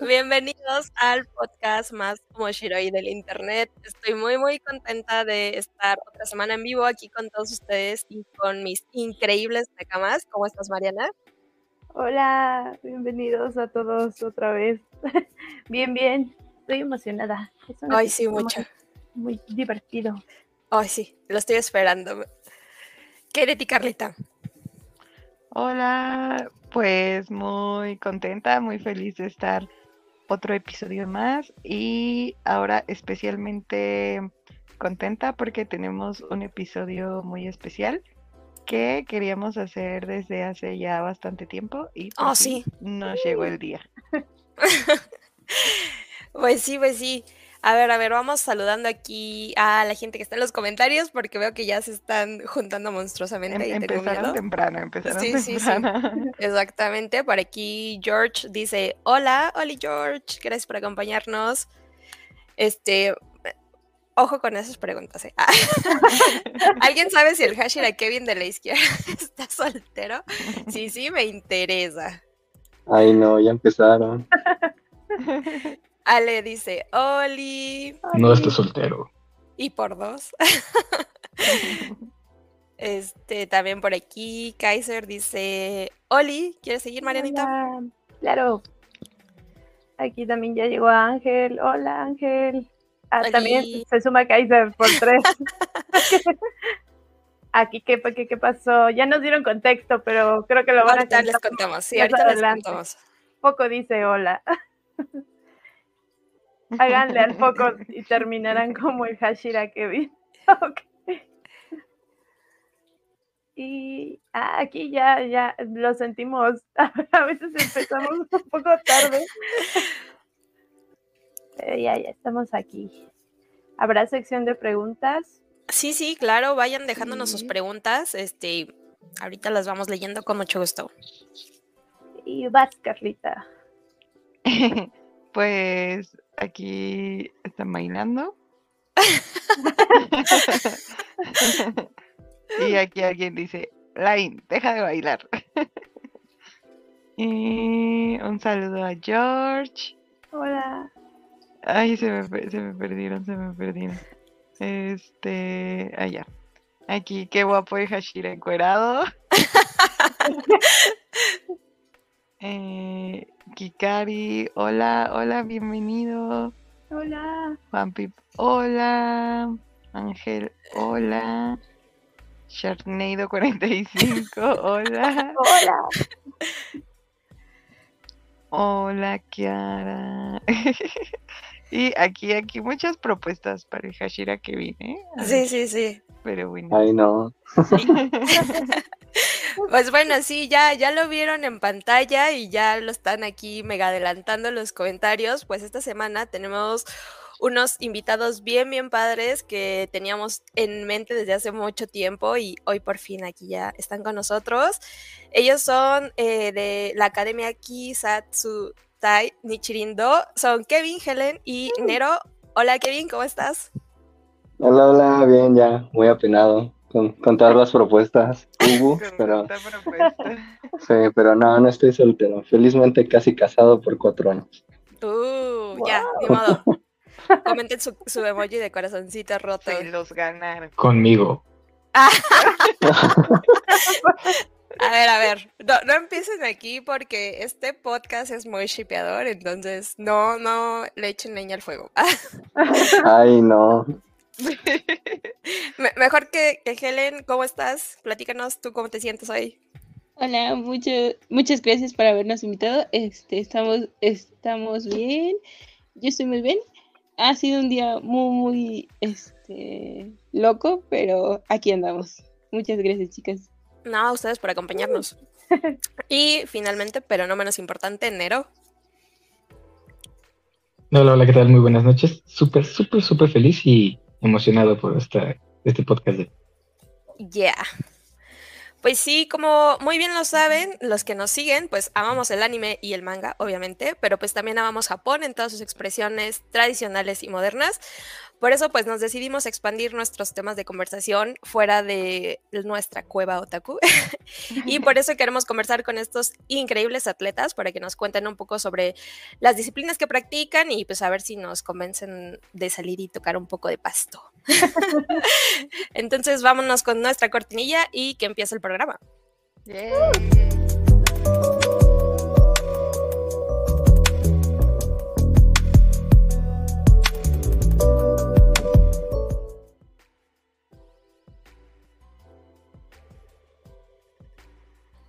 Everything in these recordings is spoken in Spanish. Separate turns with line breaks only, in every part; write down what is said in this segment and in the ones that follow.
Bienvenidos al podcast más como Shiroi del internet. Estoy muy muy contenta de estar otra semana en vivo aquí con todos ustedes y con mis increíbles nakamas. ¿Cómo estás, Mariana?
Hola, bienvenidos a todos otra vez. bien, bien. Estoy emocionada.
Ay, sí, mucho.
Muy, divertido.
Ay, sí, lo estoy esperando. ¿Qué de ti, Carlita?
Hola, pues muy contenta, muy feliz de estar otro episodio más y ahora especialmente contenta porque tenemos un episodio muy especial que queríamos hacer desde hace ya bastante tiempo y
pues oh, sí.
nos llegó el día.
pues sí, pues sí. A ver, a ver, vamos saludando aquí a la gente que está en los comentarios porque veo que ya se están juntando monstruosamente.
Em, empezaron temprano, empezaron sí,
temprano. Sí, sí, exactamente. Por aquí George dice, hola, Oli George, gracias por acompañarnos. Este, ojo con esas preguntas. ¿eh? ¿Alguien sabe si el Hashira Kevin de la izquierda está soltero? Sí, sí, me interesa.
Ay, no, ya empezaron.
Ale dice, Oli.
No está soltero.
Y por dos. este, también por aquí, Kaiser dice, Oli, ¿quieres seguir, Marianita?
Claro. Aquí también ya llegó Ángel. Hola, Ángel. Ah, también se suma Kaiser por tres. Aquí, ¿qué, qué, ¿qué pasó? Ya nos dieron contexto, pero creo que lo van a
contar. les contamos, sí, ahorita les contamos.
Poco dice hola. Háganle al poco y terminarán como el Hashira Kevin. Y ah, aquí ya, ya lo sentimos. A veces empezamos un poco tarde. Pero ya, ya estamos aquí. ¿Habrá sección de preguntas?
Sí, sí, claro. Vayan dejándonos sus preguntas. Este, ahorita las vamos leyendo con mucho gusto.
Y vas, Carlita.
Pues aquí están bailando. y aquí alguien dice, Line, deja de bailar. y un saludo a George.
Hola.
Ay, se me, se me perdieron, se me perdieron. Este, allá. Aquí, qué guapo de Hashira encuerado. eh, Kikari, hola, hola, bienvenido.
Hola.
Juan Pip, hola. Ángel, hola. Sharknado 45, hola.
Hola.
Hola, Kiara. y aquí, aquí muchas propuestas para el Hashira que viene.
Sí, sí, sí.
Pero bueno.
Ay, no.
Pues bueno, sí, ya, ya lo vieron en pantalla y ya lo están aquí mega adelantando en los comentarios. Pues esta semana tenemos unos invitados bien, bien padres que teníamos en mente desde hace mucho tiempo y hoy por fin aquí ya están con nosotros. Ellos son eh, de la Academia Kisatsu Tai Nichirindo, son Kevin, Helen y Nero. Hola Kevin, ¿cómo estás?
Hola, hola, bien, ya, muy apenado con, todas las propuestas hubo, pero sí, pero no, no estoy soltero. Felizmente casi casado por cuatro años.
Uh, ya, ni modo. Comenten su, su, emoji de corazoncito roto.
Se los ganaron.
Conmigo.
a ver, a ver, no, no, empiecen aquí porque este podcast es muy shipeador, entonces no, no le echen leña al fuego.
Ay, no.
Mejor que, Helen, ¿cómo estás? Platícanos tú cómo te sientes hoy.
Hola, mucho, muchas gracias por habernos invitado. Este, estamos, estamos bien. Yo estoy muy bien. Ha sido un día muy, muy este, loco, pero aquí andamos. Muchas gracias, chicas.
No, a ustedes por acompañarnos. y finalmente, pero no menos importante, enero.
Hola, hola, ¿qué tal? Muy buenas noches. Súper, súper, súper feliz y emocionado por esta, este podcast.
Ya. Pues sí, como muy bien lo saben, los que nos siguen, pues amamos el anime y el manga, obviamente, pero pues también amamos Japón en todas sus expresiones tradicionales y modernas. Por eso pues nos decidimos expandir nuestros temas de conversación fuera de nuestra cueva otaku y por eso queremos conversar con estos increíbles atletas para que nos cuenten un poco sobre las disciplinas que practican y pues a ver si nos convencen de salir y tocar un poco de pasto. Entonces vámonos con nuestra cortinilla y que empiece el programa.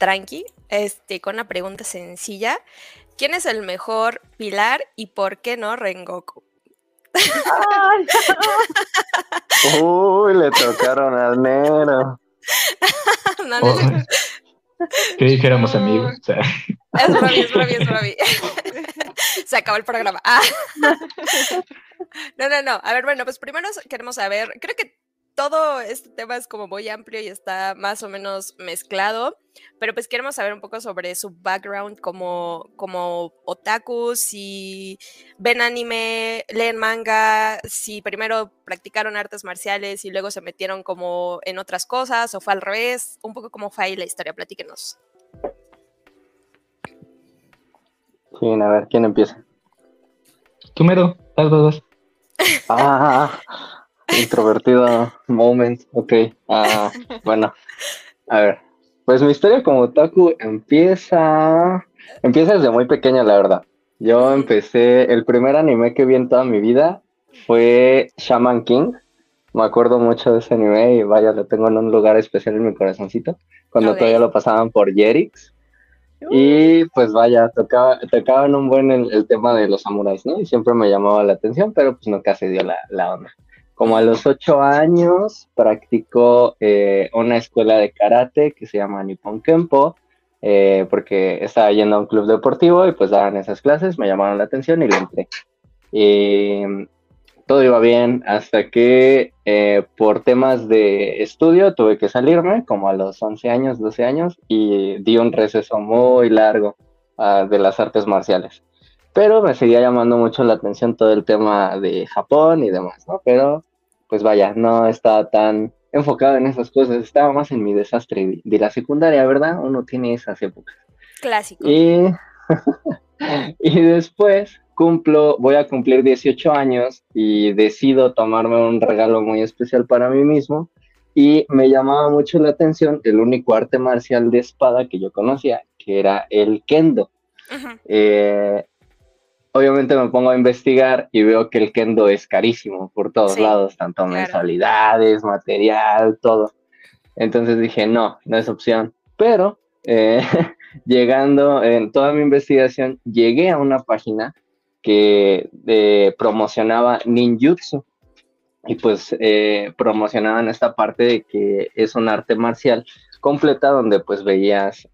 Tranqui, este, con una pregunta sencilla. ¿Quién es el mejor Pilar y por qué no Rengoku?
Uy, le tocaron al Nero.
no, no, que dijéramos amigos.
Es bromi, es bromi, es bromi. Se acabó el programa. Ah. No, no, no. A ver, bueno, pues primero queremos saber, creo que todo este tema es como muy amplio y está más o menos mezclado, pero pues queremos saber un poco sobre su background como, como otaku, si ven anime, leen manga, si primero practicaron artes marciales y luego se metieron como en otras cosas o fue al revés, un poco como fue ahí la historia, platíquenos.
Sí, a ver, ¿quién empieza?
Tú mero, las dos.
Ah, Introvertido moment, ok. Ah, bueno, a ver. Pues mi historia como otaku empieza. Empieza desde muy pequeña, la verdad. Yo empecé. El primer anime que vi en toda mi vida fue Shaman King. Me acuerdo mucho de ese anime y vaya, lo tengo en un lugar especial en mi corazoncito. Cuando todavía lo pasaban por Jerix. Y pues vaya, tocaba, tocaban un buen el, tema de los samuráis, ¿no? Y siempre me llamaba la atención, pero pues nunca se dio la, la onda. Como a los ocho años practicó eh, una escuela de karate que se llama Nippon Kempo, eh, porque estaba yendo a un club deportivo y pues daban esas clases, me llamaron la atención y le entré. Y todo iba bien hasta que eh, por temas de estudio tuve que salirme como a los 11 años, 12 años y di un receso muy largo uh, de las artes marciales pero me seguía llamando mucho la atención todo el tema de Japón y demás, ¿no? Pero, pues vaya, no estaba tan enfocado en esas cosas, estaba más en mi desastre de la secundaria, ¿verdad? Uno tiene esas épocas.
Clásico.
Y, y después cumplo, voy a cumplir 18 años y decido tomarme un regalo muy especial para mí mismo y me llamaba mucho la atención el único arte marcial de espada que yo conocía, que era el kendo. eh, obviamente me pongo a investigar y veo que el kendo es carísimo por todos lados, tanto mensualidades, material, todo. Entonces dije, no, no es opción. Pero eh, llegando en toda mi investigación, llegué a una página que eh, promocionaba ninjutsu. Y pues eh, promocionaban esta parte de que es un arte marcial completa donde pues veías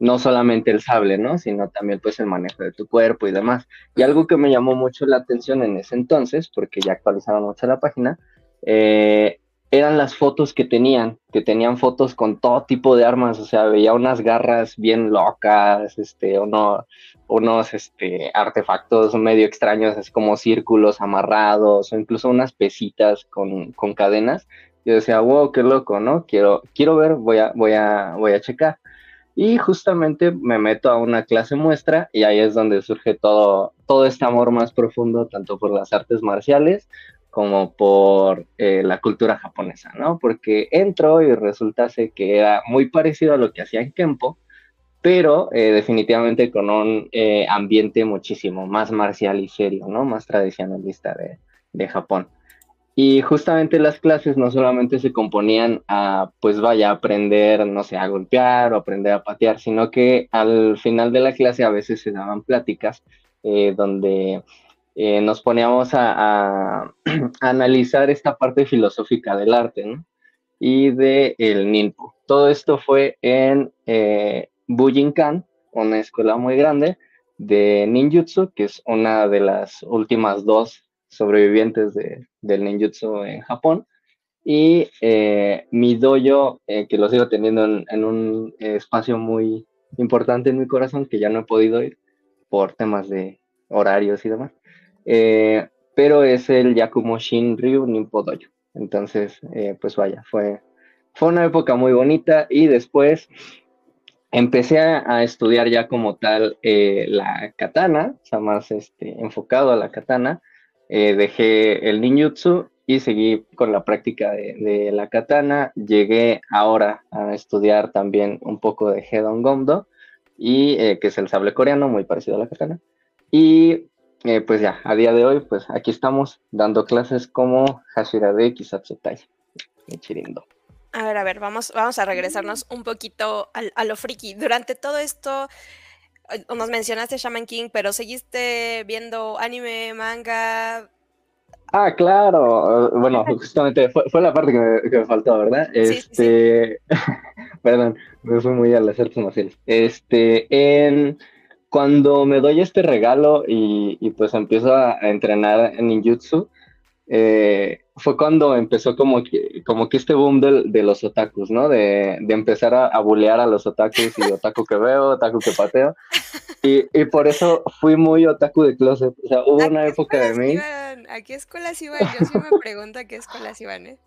no solamente el sable, ¿no? Sino también pues el manejo de tu cuerpo y demás. Y algo que me llamó mucho la atención en ese entonces, porque ya actualizaron mucho la página, eh, eran las fotos que tenían, que tenían fotos con todo tipo de armas, o sea, veía unas garras bien locas, este, uno, unos este, artefactos medio extraños, así como círculos amarrados, o incluso unas pesitas con, con cadenas. Yo decía, wow, qué loco, ¿no? Quiero, quiero ver, voy a, voy a, voy a checar. Y justamente me meto a una clase muestra y ahí es donde surge todo, todo este amor más profundo, tanto por las artes marciales como por eh, la cultura japonesa, ¿no? Porque entro y resulta que era muy parecido a lo que hacía en Kempo, pero eh, definitivamente con un eh, ambiente muchísimo más marcial y serio, ¿no? Más tradicionalista de, de Japón. Y justamente las clases no solamente se componían a, pues vaya, aprender, no sé, a golpear o aprender a patear, sino que al final de la clase a veces se daban pláticas eh, donde eh, nos poníamos a, analizar esta parte filosófica del arte, ¿no? Y de el Ninpo. Todo esto fue en eh, Bujinkan, una escuela muy grande de ninjutsu, que es una de las últimas dos sobrevivientes de, del ninjutsu en Japón. Y eh, mi dojo, eh, que lo sigo teniendo en, un espacio muy importante en mi corazón, que ya no he podido ir por temas de horarios y demás. Eh, pero es el Yakumo Shinryu Nimpo Dojo. Entonces, eh, pues vaya, fue, fue una época muy bonita y después empecé a, estudiar ya como tal eh, la katana, o sea, más este, enfocado a la katana. Eh, dejé el ninjutsu y seguí con la práctica de, la katana. Llegué ahora a estudiar también un poco de Hedon Gomdo, y, que es el sable coreano, muy parecido a la katana. Y eh, pues ya, a día de hoy, pues aquí estamos dando clases como Hashirade Kisatsutai Chirindo.
A ver, a ver, vamos, vamos a regresarnos un poquito a, lo friki. Durante todo esto, eh, nos mencionaste Shaman King, pero seguiste viendo anime, manga.
Ah, claro. Bueno, justamente fue, la parte que me, faltó, ¿verdad? este, perdón, me fui muy a las artes marciales. Este, en cuando me doy este regalo y, pues empiezo a, entrenar en ninjutsu, eh, fue cuando empezó como que, como que este boom de, los otakus, ¿no? De, empezar a, a bulear a los otakus y otaku que veo, otaku que pateo. Y, por eso fui muy otaku de closet. O sea, hubo una época de mí.
¿A qué escuelas iban? Yo sí me pregunto a qué escuelas iban, ¿eh?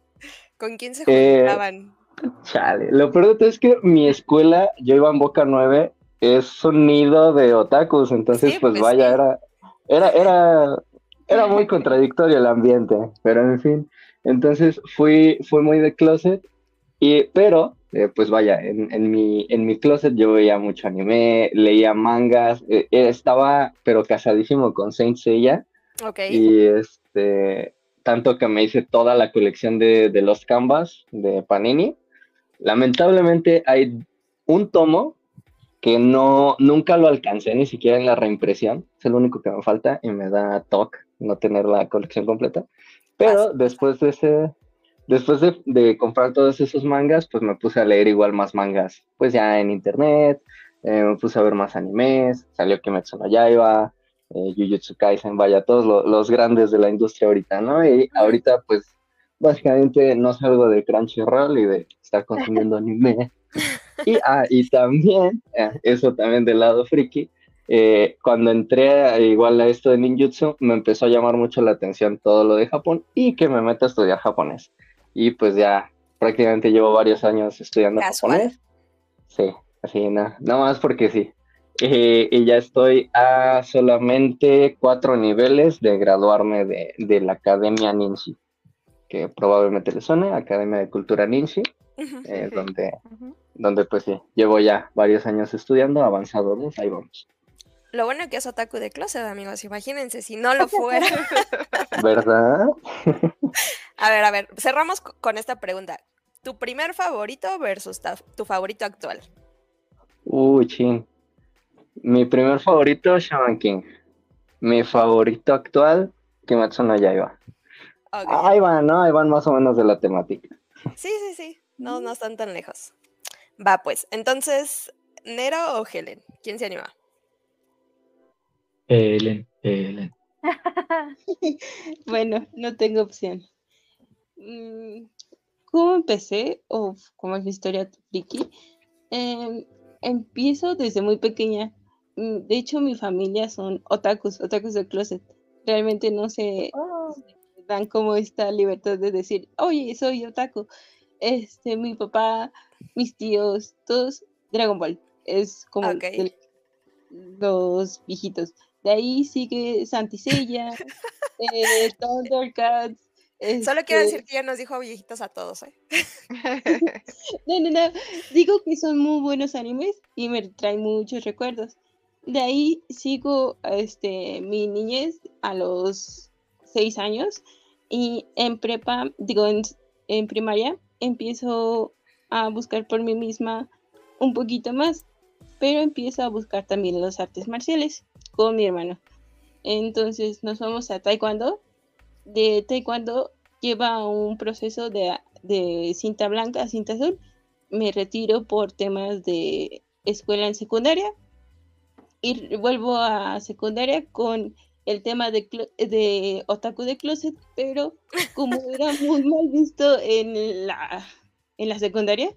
¿Con quién se eh, juntaban?
chale, lo peor de todo es que mi escuela, yo iba en Boca 9 es un nido de otakus, entonces pues, pues, vaya, era, era, era, era muy contradictorio el ambiente, pero en fin, entonces fui, fui muy de closet, y, pero eh, pues vaya, en, en, mi, en mi closet yo veía mucho anime, leía mangas, eh, eh, estaba pero casadísimo con Saint Seiya, y este, tanto que me hice toda la colección de, de los canvas de Panini, lamentablemente hay un tomo que no, nunca lo alcancé ni siquiera en la reimpresión, es el único que me falta y me da toque no tener la colección completa. Pero después de ese, después de, comprar todos esos mangas, pues me puse a leer igual más mangas, pues ya en internet, eh, me puse a ver más animes, salió Kimetsu no Yaiba, eh, Jujutsu Kaisen, vaya, todos los grandes de la industria ahorita, ¿no? Y ahorita, pues, básicamente no salgo de Crunchyroll y de estar consumiendo anime y, ah, y también, eh, eso también del lado friki, eh, cuando entré igual a esto de ninjutsu, me empezó a llamar mucho la atención todo lo de Japón y que me meta a estudiar japonés. Y pues ya prácticamente llevo varios años estudiando japonés. Sí, así, nada, nada más porque sí. Eh, y ya estoy a solamente cuatro niveles de graduarme de, de la Academia Ninji, que probablemente le suene, Academia de Cultura Ninji, donde donde pues sí, llevo ya varios años estudiando, avanzado ahí vamos.
Lo bueno que es otaku de closet, amigos, imagínense si no lo fuera.
¿Verdad?
a ver, a ver, cerramos con esta pregunta. ¿Tu primer favorito versus tu favorito actual?
Uy, chin. Mi primer favorito, Shaman King. Mi favorito actual, Kimetsu no Yaiba. Ahí van, ¿no? Ahí van más o menos de la temática.
Sí, sí, sí. No, no están tan lejos. Va, pues. Entonces, ¿Nero o Helen? ¿Quién se anima?
Helen, Helen.
bueno, no tengo opción. Mm, ¿Cómo empecé? O cómo es mi historia friki. Em, empiezo desde muy pequeña. Mm, de hecho, mi familia son otakus, otakus de closet. Realmente no se oh. dan como esta libertad de decir, oye, soy otaku. Este, mi papá mis tíos, todos Dragon Ball. Es como los viejitos. De ahí sigue Santisella, eh, Thundercats.
Solo quiero este decir que ya nos dijo viejitos a todos, ¿eh?
no, no, no. Digo que son muy buenos animes y me traen muchos recuerdos. De ahí sigo este, mi niñez a los seis años y en prepa, digo, en, en primaria empiezo a buscar por mí misma un poquito más, pero empiezo a buscar también las artes marciales con mi hermano. Entonces nos vamos a Taekwondo. De Taekwondo lleva un proceso de, de cinta blanca a cinta azul. Me retiro por temas de escuela en secundaria y vuelvo a secundaria con el tema de, de otaku de closet, pero como era muy mal visto en la en la secundaria,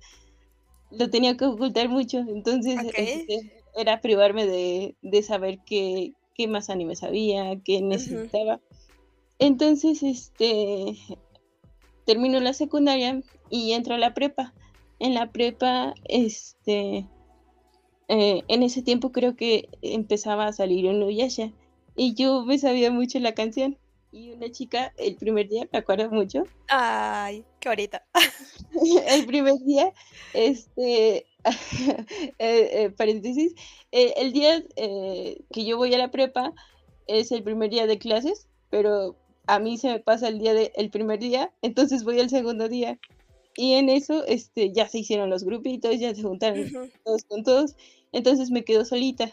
lo tenía que ocultar mucho. Entonces este, era privarme de, saber qué, qué, más animes había, qué necesitaba. Entonces, este, termino la secundaria y entro a la prepa. En la prepa, este, eh, en ese tiempo creo que empezaba a salir un Uyasha y yo me sabía mucho la canción. Y una chica, el primer día, me acuerdo mucho.
Ay, qué bonita.
el primer día, este, eh, eh, paréntesis, el día que yo voy a la prepa es el primer día de clases, pero a mí se me pasa el día de, el primer día, entonces voy al segundo día. Y en eso este, ya se hicieron los grupitos, ya se juntaron todos con todos, entonces me quedo solita.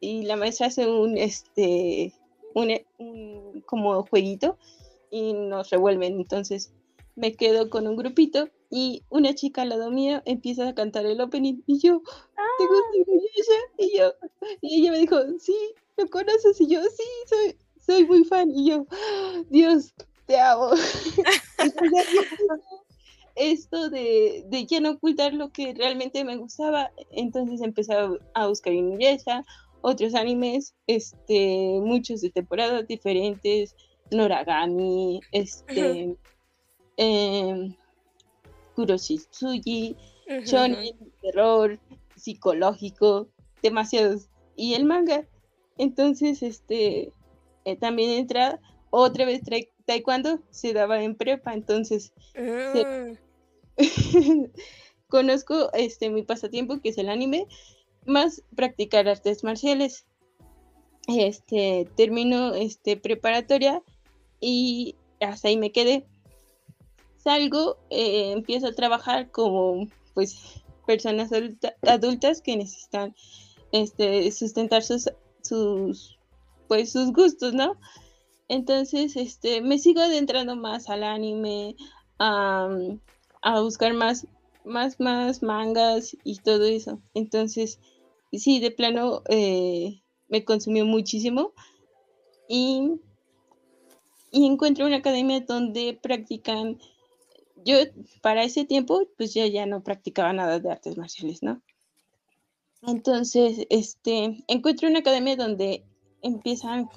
Y la maestra hace un, este, un, como jueguito y nos revuelven. Entonces me quedo con un grupito y una chica al lado mío empieza a cantar el opening y yo, ¿te gusta ella? Y yo, y ella me dijo, sí, ¿lo conoces? Y yo, sí, soy, soy muy fan. Y yo, Dios, te amo. Esto de, de, ya no ocultar lo que realmente me gustaba, entonces empecé a buscar Inuyasha, otros animes, este, muchos de temporadas diferentes, Noragami, este, eh, Kuroshitsuji, shonen, terror, psicológico, demasiados. Y el manga. Entonces, este, eh, también entra otra vez taekwondo, se daba en prepa, entonces ah. conozco este mi pasatiempo que es el anime, más practicar artes marciales. Este termino este preparatoria y hasta ahí me quedé. Salgo, eh, empiezo a trabajar como pues personas adultas que necesitan este sustentar sus, sus pues sus gustos, ¿no? Entonces, este, me sigo adentrando más al anime, a, buscar más, más, más mangas y todo eso. Entonces, sí, de plano eh, me consumió muchísimo y, y encuentro una academia donde practican, yo para ese tiempo, pues ya, ya no practicaba nada de artes marciales, ¿no? Entonces, este, encuentro una academia donde empiezan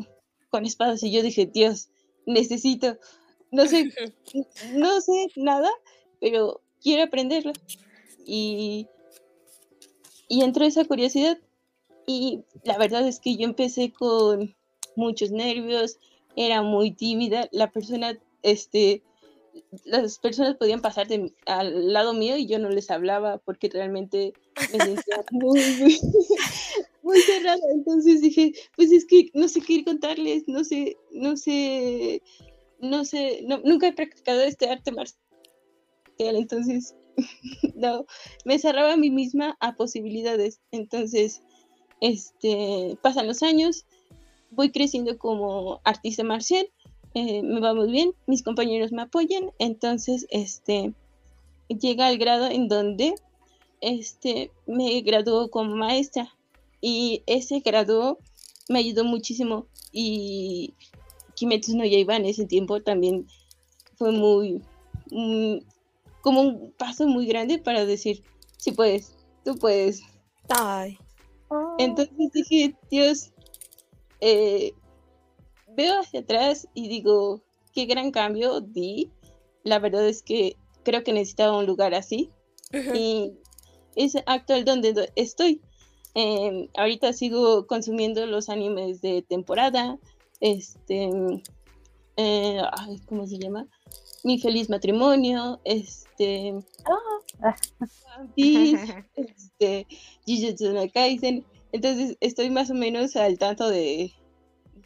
con espadas y yo dije, Dios, necesito, no sé, no sé nada, pero quiero aprenderlo. Y, y entró esa curiosidad y la verdad es que yo empecé con muchos nervios, era muy tímida, la persona, este, las personas podían pasar al lado mío y yo no les hablaba porque realmente me sentía muy, muy, cerrada. Entonces dije, pues es que no sé qué contarles, no sé, no sé, no sé, nunca he practicado este arte marcial. Entonces, no, me cerraba a mí misma a posibilidades. Entonces, este, pasan los años, voy creciendo como artista marcial eh, me va muy bien, mis compañeros me apoyan, entonces este llega al grado en donde este me graduó como maestra y ese grado me ayudó muchísimo y Kimetsu no Yaiba en ese tiempo también fue muy como un paso muy grande para decir si puedes, tú puedes.
Ay.
Entonces dije, Dios, eh, veo hacia atrás y digo, qué gran cambio di. La verdad es que creo que necesitaba un lugar así. Y es actual donde estoy. Em, ahorita sigo consumiendo los animes de temporada. Este. Eh, ¿Cómo se llama? Mi feliz matrimonio. Este. Ah. One Piece. este. Jujutsu no Kaisen. Entonces estoy más o menos al tanto de,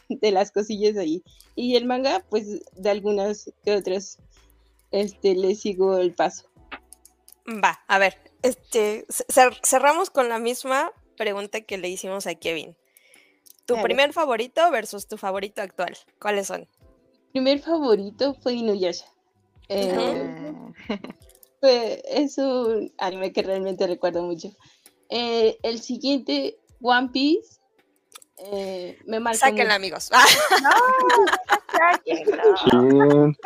de las cosillas ahí. Y el manga, pues de algunas que otras, este, le sigo el paso.
Va, a ver, este, cerramos con la misma pregunta que le hicimos a Kevin. ¿Tu primer favorito versus tu favorito actual? ¿Cuáles son?
Primer favorito fue Inuyasha. Eh, es un anime que realmente recuerdo mucho. Eh, el siguiente, One Piece, eh, me marcó
Sáquenla, amigos.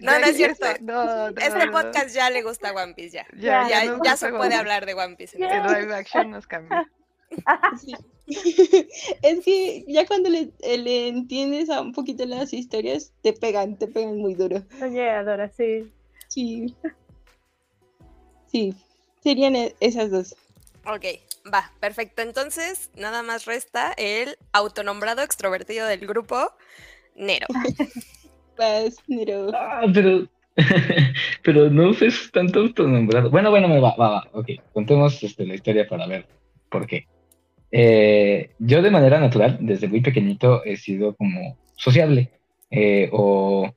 No, no, es cierto. este podcast ya le gusta One Piece, ya. Ya, ya, se puede hablar de One Piece.
El live action nos
es que ya cuando le, le, entiendes a un poquito las historias, te pegan, te pegan muy duro.
Oye, Adora, sí.
Sí. Sí, serían e, esas dos.
Ok, va, perfecto. Entonces, nada más resta el autonombrado extrovertido del grupo, Nero.
Pues, Nero.
Ah, pero, pero no es tanto autonombrado. Bueno, bueno, me va, va, va. Ok, contemos este, la historia para ver por qué. Eh, yo de manera natural, desde muy pequeñito, he sido como sociable. Eh, o,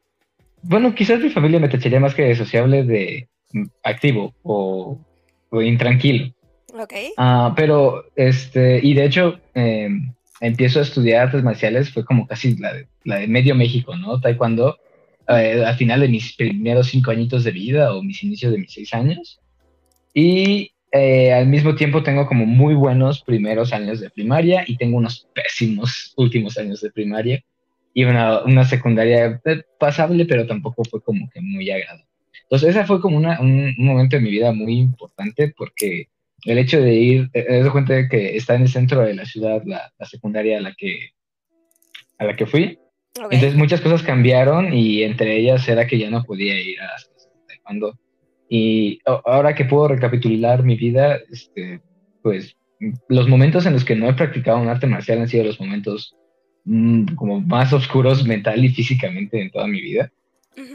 bueno, quizás mi familia me tacharía más que sociable de activo o, intranquilo.
Ok.
Ah, pero, este, y de hecho, em, empiezo a estudiar artes marciales, fue como casi la de, la de medio México, ¿no? Taekwondo, eh, al final de mis primeros cinco añitos de vida o mis inicios de mis seis años. Y eh, al mismo tiempo tengo como muy buenos primeros años de primaria y tengo unos pésimos últimos años de primaria y una, una secundaria eh, pasable, pero tampoco fue como que muy agradable. Entonces, esa fue como una, un, momento de mi vida muy importante porque el hecho de ir, te das cuenta de que está en el centro de la ciudad la, la secundaria a la que, a la que fui. Entonces, muchas cosas cambiaron y entre ellas era que ya no podía ir a cuando Y ahora que puedo recapitular mi vida, este, pues los momentos en los que no he practicado un arte marcial han sido los momentos mm, como más oscuros mental y físicamente en toda mi vida.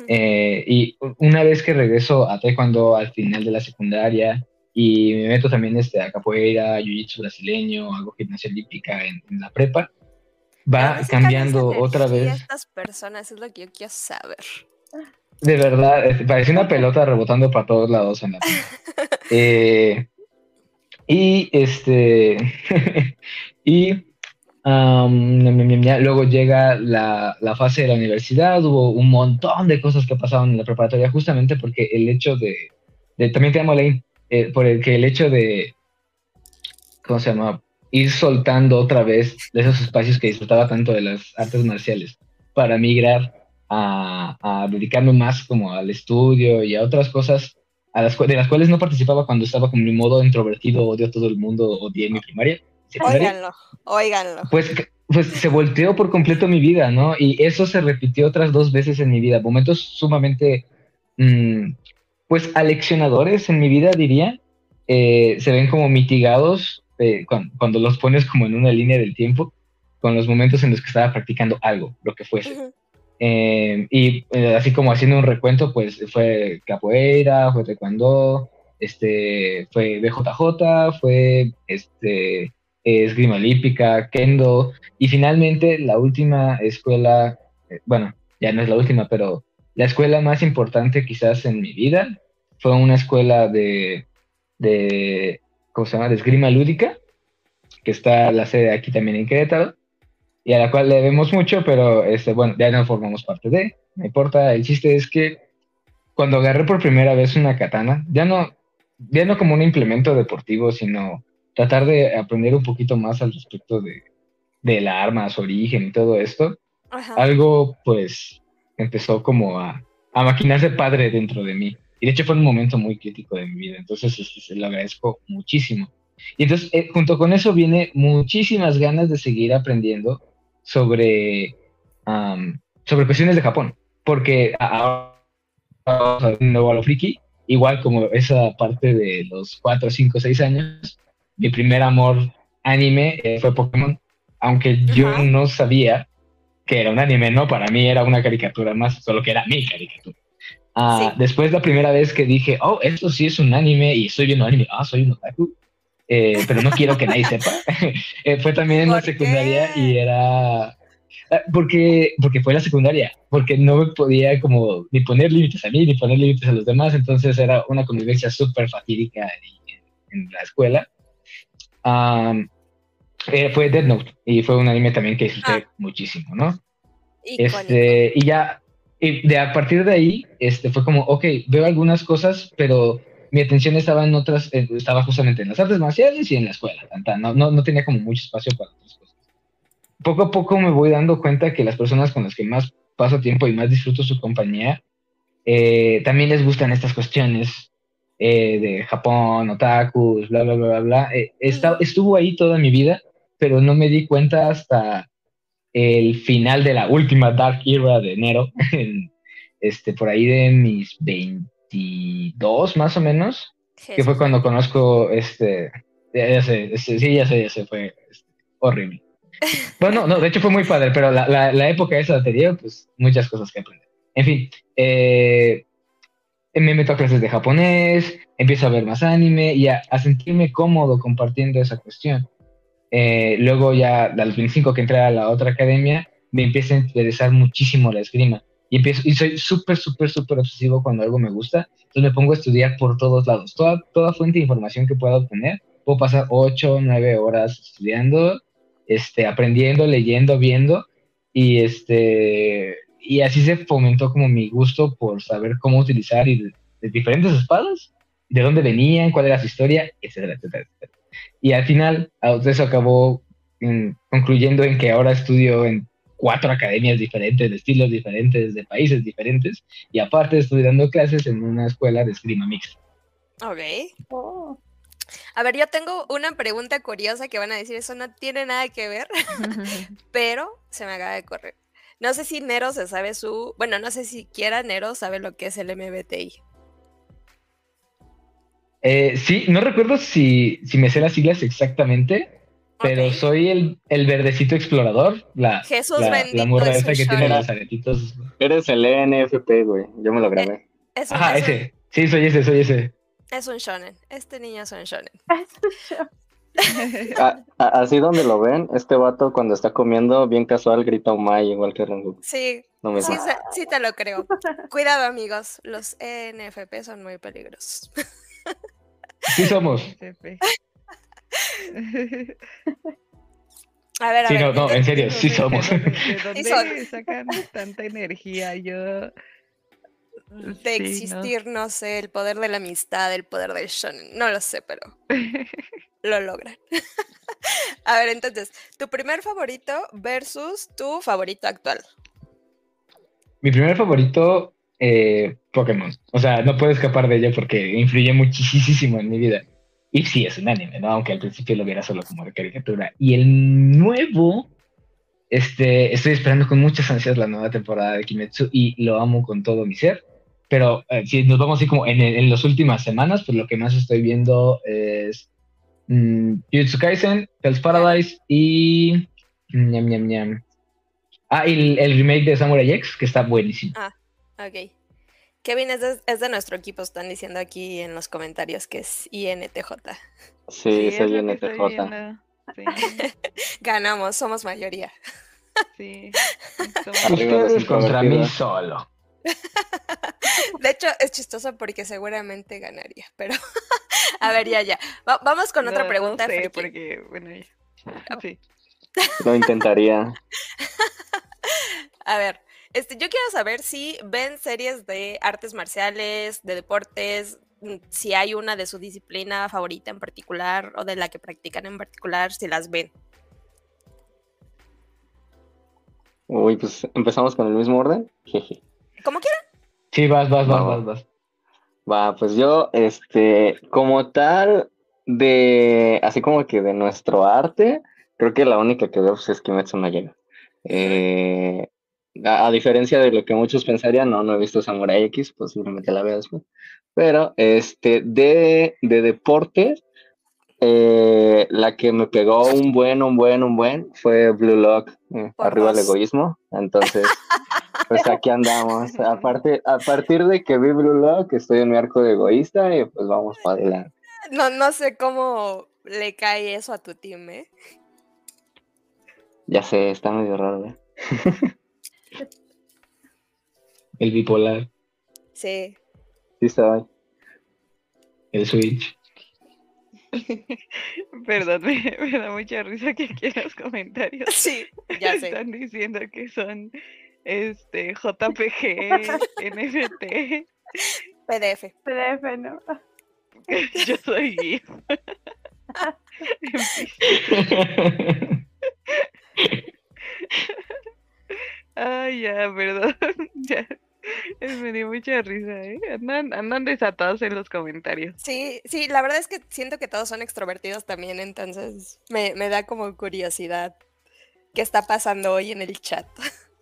Eh, y una vez que regreso a taekwondo al final de la secundaria y me meto también este, a capoeira, jiu-jitsu brasileño, hago gimnasia olímpica en, la prepa, va cambiando otra vez.
Estas personas es lo que yo quiero saber.
De verdad, parece una pelota rebotando para todos lados en la eh, y este y luego llega la, la, fase de la universidad, hubo un montón de cosas que pasaron en la preparatoria justamente porque el hecho de, también te amo Lane, eh, por el que el hecho de, ¿cómo se llama? Ir soltando otra vez de esos espacios que disfrutaba tanto de las artes marciales para migrar a, a dedicarme más como al estudio y a otras cosas a las, de las cuales no participaba cuando estaba con mi modo introvertido, odio a todo el mundo, odié mi primaria
Óiganlo, óiganlo.
Pues, pues se volteó por completo mi vida, ¿no? Y eso se repitió otras dos veces en mi vida, momentos sumamente, mm, pues, aleccionadores en mi vida, diría. Eh, se ven como mitigados eh, cuando, los pones como en una línea del tiempo, con los momentos en los que estaba practicando algo, lo que fuese. Eh, y así como haciendo un recuento, pues fue capoeira, fue taekwondo, este, fue BJJ, fue este, esgrima olímpica, kendo, y finalmente la última escuela, eh, bueno, ya no es la última, pero la escuela más importante quizás en mi vida fue una escuela de, de ¿cómo se llama?, de esgrima lúdica, que está la sede aquí también en Querétaro, y a la cual le debemos mucho, pero este, bueno, ya no formamos parte de, no importa, el chiste es que cuando agarré por primera vez una katana, ya no, ya no como un implemento deportivo, sino tratar de aprender un poquito más al respecto de, de la arma, su origen y todo esto, algo pues empezó como a, a maquinarse padre dentro de mí. Y de hecho fue un momento muy crítico de mi vida, entonces este, se lo agradezco muchísimo. Y entonces, eh, junto con eso viene muchísimas ganas de seguir aprendiendo sobre, sobre cuestiones de Japón, porque ahora, nuevo a lo friki, igual como esa parte de los 4, 5, 6 años, mi primer amor anime eh, fue Pokémon, aunque yo no sabía que era un anime, ¿no? Para mí era una caricatura más, solo que era mi caricatura. Ah, después la primera vez que dije, oh, esto sí es un anime y estoy viendo anime, ah, soy un otaku, eh, pero no quiero que nadie sepa. Eh, fue también en la secundaria y era ah, porque porque fue la secundaria, porque no me podía como ni poner límites a mí ni poner límites a los demás, entonces era una convivencia súper fatídica en, la escuela eh, fue Dead Note y fue un anime también que disfruté ah. muchísimo, ¿no? Este, y ya, y de a partir de ahí, este, fue como, ok, veo algunas cosas, pero mi atención estaba en otras, estaba justamente en las artes marciales y en la escuela, no, no, no tenía como mucho espacio para otras cosas. Poco a poco me voy dando cuenta que las personas con las que más paso tiempo y más disfruto su compañía, eh, también les gustan estas cuestiones eh, de Japón, otakus, bla, bla, bla, bla, bla. Eh, estuvo ahí toda mi vida, pero no me di cuenta hasta el final de la última Dark Era de enero, este, por ahí de mis 22 más o menos, que fue cuando conozco este, ya, sé, sí, ya sé, ya sé, fue este, horrible. Bueno, no, de hecho fue muy padre, pero la, la, la época esa te pues muchas cosas que aprender. En fin, eh, me meto a clases de japonés, empiezo a ver más anime y a, sentirme cómodo compartiendo esa cuestión. Eh, luego ya al 25 que entré a la otra academia, me empieza a interesar muchísimo la esgrima. Y, empiezo, y soy súper, súper, súper obsesivo cuando algo me gusta. Entonces me pongo a estudiar por todos lados. Toda, toda fuente de información que pueda obtener. Puedo pasar 8, 9 horas estudiando, este, aprendiendo, leyendo, viendo. Y este, y así se fomentó como mi gusto por saber cómo utilizar y de, diferentes espadas, de dónde venían, cuál era su historia, etcétera, etcétera, Y al final, eso acabó concluyendo en que ahora estudio en cuatro academias diferentes, de estilos diferentes, de países diferentes, y aparte estoy dando clases en una escuela de esgrima mixta.
Ok. Oh. A ver, yo tengo una pregunta curiosa que van a decir, eso no tiene nada que ver, pero se me acaba de correr. No sé si Nero se sabe su. Bueno, no sé si quiera Nero sabe lo que es el MBTI.
Eh, sí, no recuerdo si, si, me sé las siglas exactamente, pero soy el, el, verdecito explorador. La,
Jesús la,
la morra esa que tiene los aretitos.
Eres el ENFP, güey. Yo me lo grabé.
Eh, Ajá, ese. Sí, soy ese, soy ese.
Es un shonen. Este niño es un shonen.
así donde lo ven, este vato cuando está comiendo bien casual grita Umay igual que Rengoku.
Sí, sí, te lo creo. Cuidado amigos, los ENFP son muy peligrosos.
Sí somos.
A ver, a
sí,
ver.
No, no, en serio, sí somos.
¿De dónde, sacan tanta energía? Yo
de existir, no. sé, el poder de la amistad, el poder del shonen, no lo sé, pero lo logran. a ver, entonces, tu primer favorito versus tu favorito actual.
Mi primer favorito, eh, Pokémon. O sea, no puedo escapar de ello porque influye muchísimo en mi vida. Y sí, es un anime, ¿no? Aunque al principio lo viera solo como de caricatura. Y el nuevo, este, estoy esperando con muchas ansias la nueva temporada de Kimetsu y lo amo con todo mi ser. Pero eh, si nos vamos así como en, en las últimas semanas, pues lo que más estoy viendo es mmm, Kaisen, Hell's Paradise y... Ñam, ñam, ñam. Ah, y el, remake de Samurai X, que está buenísimo.
Ah, ok. Kevin es de, es de, nuestro equipo, están diciendo aquí en los comentarios que es INTJ.
Sí, sí soy INTJ.
Sí. Ganamos, somos mayoría.
Sí.
Ustedes contra mí solo.
De hecho, es chistoso porque seguramente ganaría, pero a ver, ya, ya. vamos con otra pregunta.
No sé, porque, bueno,
sí. Lo intentaría.
a ver, este, yo quiero saber si ven series de artes marciales, de deportes, mm, si hay una de su disciplina favorita en particular o de la que practican en particular, si las ven.
Uy, pues empezamos con el mismo orden. Jeje.
Como quieran.
Sí, vas, vas, vas, vas, vas.
Va, pues yo, este, como tal, de, así como que de nuestro arte, creo que la única que veo pues, es Kimetsu no llega. Eh, a, diferencia de lo que muchos pensarían, no, no he visto Samurai X, posiblemente la vea después. Pero, este, de, de deportes, eh, la que me pegó un buen, un buen, un buen fue Blue Lock, eh, arriba el egoísmo. Entonces, pues aquí andamos. Aparte, a partir de que vi Blue Lock, estoy en mi arco de egoísta y pues vamos para adelante.
No, no sé cómo le cae eso a tu team, ¿eh?
Ya sé, está medio raro, ¿eh?
el bipolar.
Sí.
Sí, está
El Switch.
Perdón, me, da mucha risa que aquí en los comentarios
sí, ya
están diciendo que son este JPG, NFT,
PDF.
PDF, ¿no?
Yo soy GIF. Ay, ya, perdón. Ya. Me dio mucha risa, ¿eh? Andan, andan desatados en los comentarios.
Sí, sí, la verdad es que siento que todos son extrovertidos también, entonces me, me da como curiosidad qué está pasando hoy en el chat.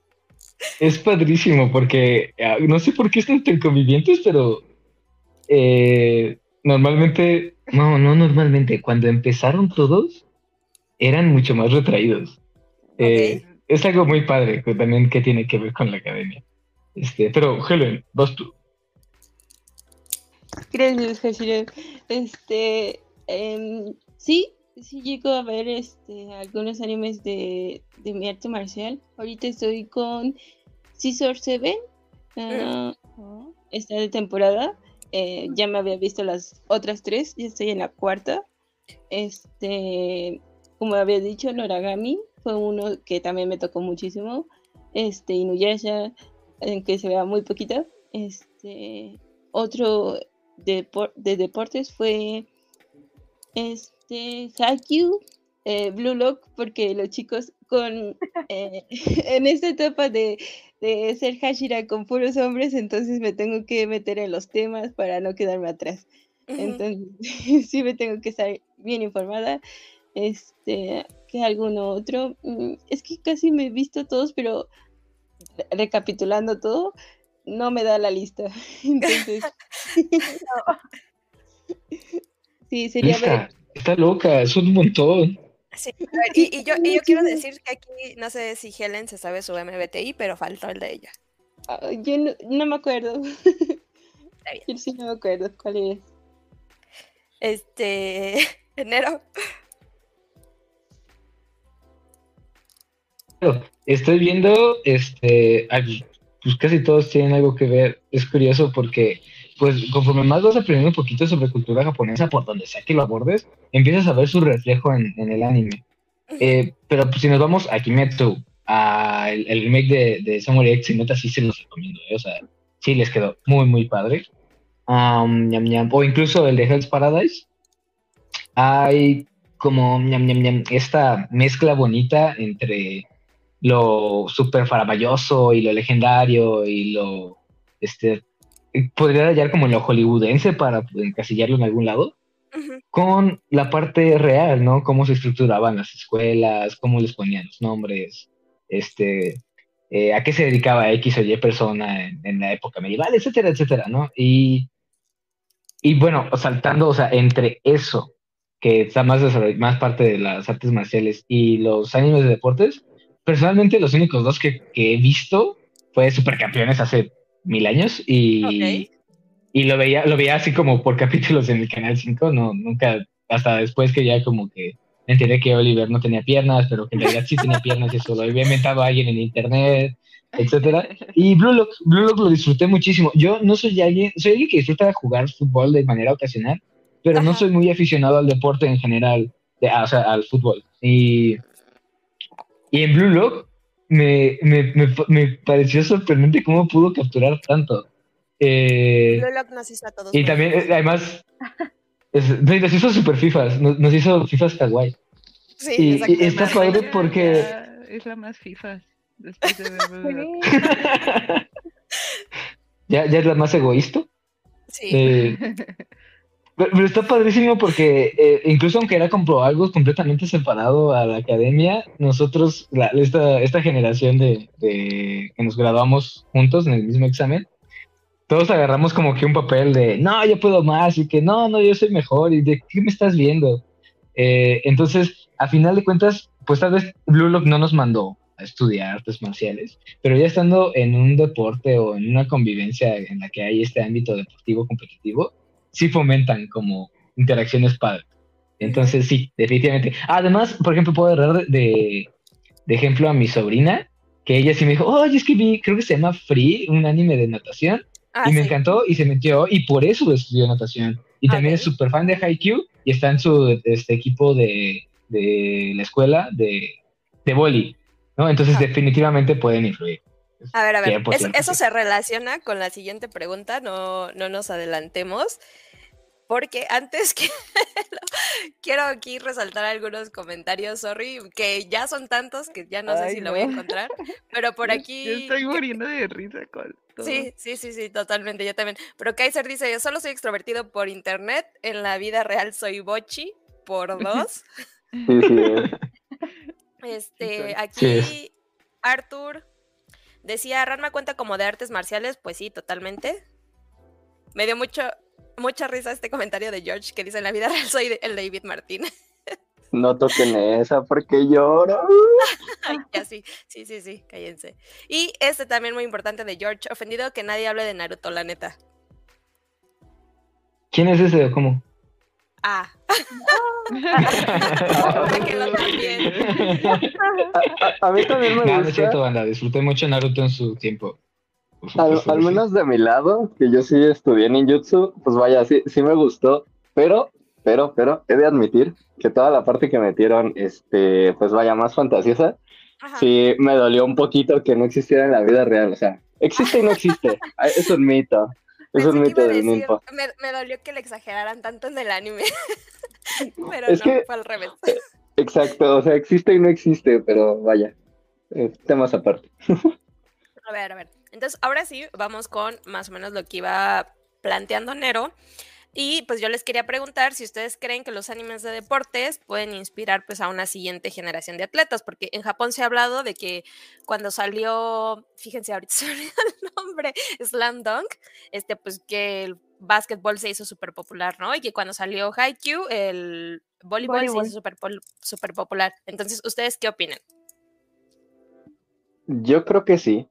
Es padrísimo porque ah, no sé por qué están tan convivientes, pero eh, normalmente, no, no normalmente, cuando empezaron todos, eran mucho más retraídos. Eh, es algo muy padre también que tiene que ver con la academia. Este, pero Helen, vas tú.
Gracias, Hashire. Este, em, sí, sí llego a ver este, algunos animes de, de mi arte marcial. Ahorita estoy con Scissor Seven. Ah, esta de temporada. Eh, ya me había visto las otras tres, y estoy en la cuarta. Este, como había dicho, Noragami fue uno que también me tocó muchísimo. Este, Inuyasha, en que se vea muy poquito. Este, otro de, de deportes fue este Haikyuu, eh, Blue Lock, porque los chicos con eh, en esta etapa de, de, ser Hashira con puros hombres, entonces me tengo que meter en los temas para no quedarme atrás. Entonces, sí me tengo que estar bien informada. Este, que alguno otro. Mm, es que casi me he visto todos, pero recapitulando todo, no me da la lista. Entonces.
sí, sería ver. Está loca, es un montón.
Sí, y, yo, y yo quiero decir que aquí, no sé si Helen se sabe su MBTI, pero faltó el de ella.
yo no, me acuerdo. Yo sí no me acuerdo cuál es.
Este, enero.
Estoy viendo, este, pues casi todos tienen algo que ver. Es curioso porque, pues, conforme más vas aprendiendo un poquito sobre cultura japonesa, por donde sea que lo abordes, empiezas a ver su reflejo en, el anime. Eh, pero pues, si nos vamos a Kimetsu, a el, remake de, de Samurai X, neta, sí se los recomiendo. Eh, o sea, sí les quedó muy, muy padre. O incluso el de Hell's Paradise. Hay como esta mezcla bonita entre lo súper faraballoso y lo legendario y lo, este, podría hallar como en lo hollywoodense para encasillarlo en algún lado, con la parte real, ¿no? Cómo se estructuraban las escuelas, cómo les ponían los nombres, este, eh, a qué se dedicaba X o Y persona en, la época medieval, etcétera, etcétera, ¿no? Y, y bueno, saltando, o sea, entre eso, que está más, más parte de las artes marciales y los animes de deportes, personalmente los únicos dos que, he visto fue Supercampeones hace mil años y, y lo veía, lo veía así como por capítulos en el Canal 5, no, nunca, hasta después que ya como que enteré que Oliver no tenía piernas, pero que en realidad sí tenía piernas y eso lo había inventado alguien en internet, etcétera. Y Blue Lock, Blue Lock lo disfruté muchísimo. Yo no soy alguien, soy alguien que disfruta jugar fútbol de manera ocasional, pero no soy muy aficionado al deporte en general, de, o sea, al fútbol. Y y en Blue Lock me, me, me, pareció sorprendente cómo pudo capturar tanto.
Eh, Blue Lock nos hizo a todos.
Y también, eh, además, nos hizo super FIFAs, nos, hizo FIFAs kawaii. Sí, y, y está padre porque...
Es la más FIFA después de ver
¿Ya, ¿Ya es la más egoísta?
Sí. Eh,
pero, está padrísimo porque eh, incluso aunque era como algo completamente separado a la academia, nosotros, esta, esta generación de, que nos graduamos juntos en el mismo examen, todos agarramos como que un papel de, no, yo puedo más y que no, no, yo soy mejor y de qué me estás viendo. Eh, entonces, a final de cuentas, pues tal vez Blue Lock no nos mandó a estudiar artes marciales, pero ya estando en un deporte o en una convivencia en la que hay este ámbito deportivo competitivo, sí fomentan como interacciones padres. Entonces, sí, definitivamente. Además, por ejemplo, puedo agarrar de, de, ejemplo a mi sobrina, que ella sí me dijo, oye, es que vi, creo que se llama Free, un anime de natación, ah, y me encantó y se metió, y por eso estudió natación. Y también es súper fan de Haikyuu y está en su este, equipo de, de la escuela de, de boli, ¿no? Entonces, definitivamente pueden influir.
A ver, a ver, eso se relaciona con la siguiente pregunta, no, no nos adelantemos, porque antes que quiero aquí resaltar algunos comentarios, sorry, que ya son tantos que ya no sé si lo voy a encontrar, pero por aquí...
Yo estoy muriendo de risa con
Sí, sí, sí, sí, totalmente, yo también. Pero Kaiser dice, yo solo soy extrovertido por internet, en la vida real soy bochi por dos.
Sí, sí.
Este, aquí Arthur decía, Ranma cuenta como de artes marciales, pues sí, totalmente. Me dio mucho, mucha risa este comentario de George que dice, en la vida real soy el David Martínez.
No toquen esa porque lloro.
ya sí, sí, sí, sí, cállense. Y este también muy importante de George, ofendido que nadie hable de Naruto, la neta.
¿Quién es ese o cómo?
Ah.
a, mí también me gusta.
No, es cierto, banda. Disfruté mucho Naruto en su tiempo.
Al, menos de mi lado, que yo sí estudié ninjutsu, pues vaya, sí, sí me gustó, pero, pero, pero, he de admitir que toda la parte que metieron, este, pues vaya, más fantasiosa, sí me dolió un poquito que no existiera en la vida real, o sea, existe y no existe, es un mito. Es un mito del
Me, me, dolió que le exageraran tanto en el anime. pero
es
no,
que,
fue al revés.
Exacto, o sea, existe y no existe, pero vaya, eh, temas aparte.
a ver, a ver. Entonces, ahora sí, vamos con más o menos lo que iba planteando Nero. Y pues yo les quería preguntar si ustedes creen que los animes de deportes pueden inspirar pues a una siguiente generación de atletas, porque en Japón se ha hablado de que cuando salió, fíjense ahorita se el nombre, Slam Dunk, este pues que el básquetbol se hizo súper popular, ¿no? Y que cuando salió Haikyuu, el voleibol, se hizo súper super popular. Entonces, ¿ustedes qué opinan?
Yo creo que sí,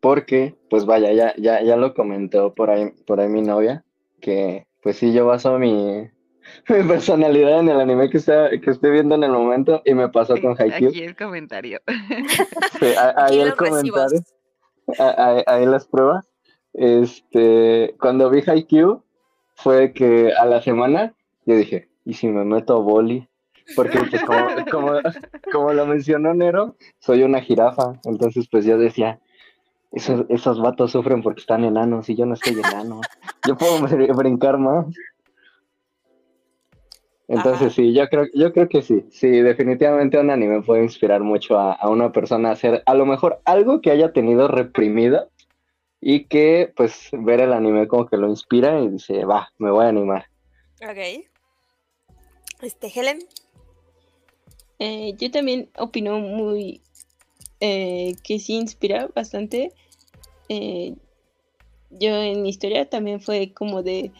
porque, pues vaya, ya, ya, ya lo comentó por ahí, por ahí mi novia, que pues sí, yo baso mi, personalidad en el anime que, está, que estoy viendo en el momento y me pasó con Haikyuu.
Aquí el comentario.
ahí el comentario. Ahí, las pruebas. Este, cuando vi Haikyuu, fue que a la semana yo dije, ¿y si me meto a boli? Porque pues como, como, como lo mencionó Nero, soy una jirafa. Entonces pues yo decía, esos, esos vatos sufren porque están enanos y yo no estoy enano. yo puedo brincar más. Entonces sí, yo creo, yo creo que sí. Sí, definitivamente un anime puede inspirar mucho a, una persona a hacer a lo mejor algo que haya tenido reprimido y que pues ver el anime como que lo inspira y dice, va, me voy a animar.
Ok. Este, Helen.
Eh, yo también opino muy eh, que sí inspira bastante. Eh, yo en mi historia también fue como de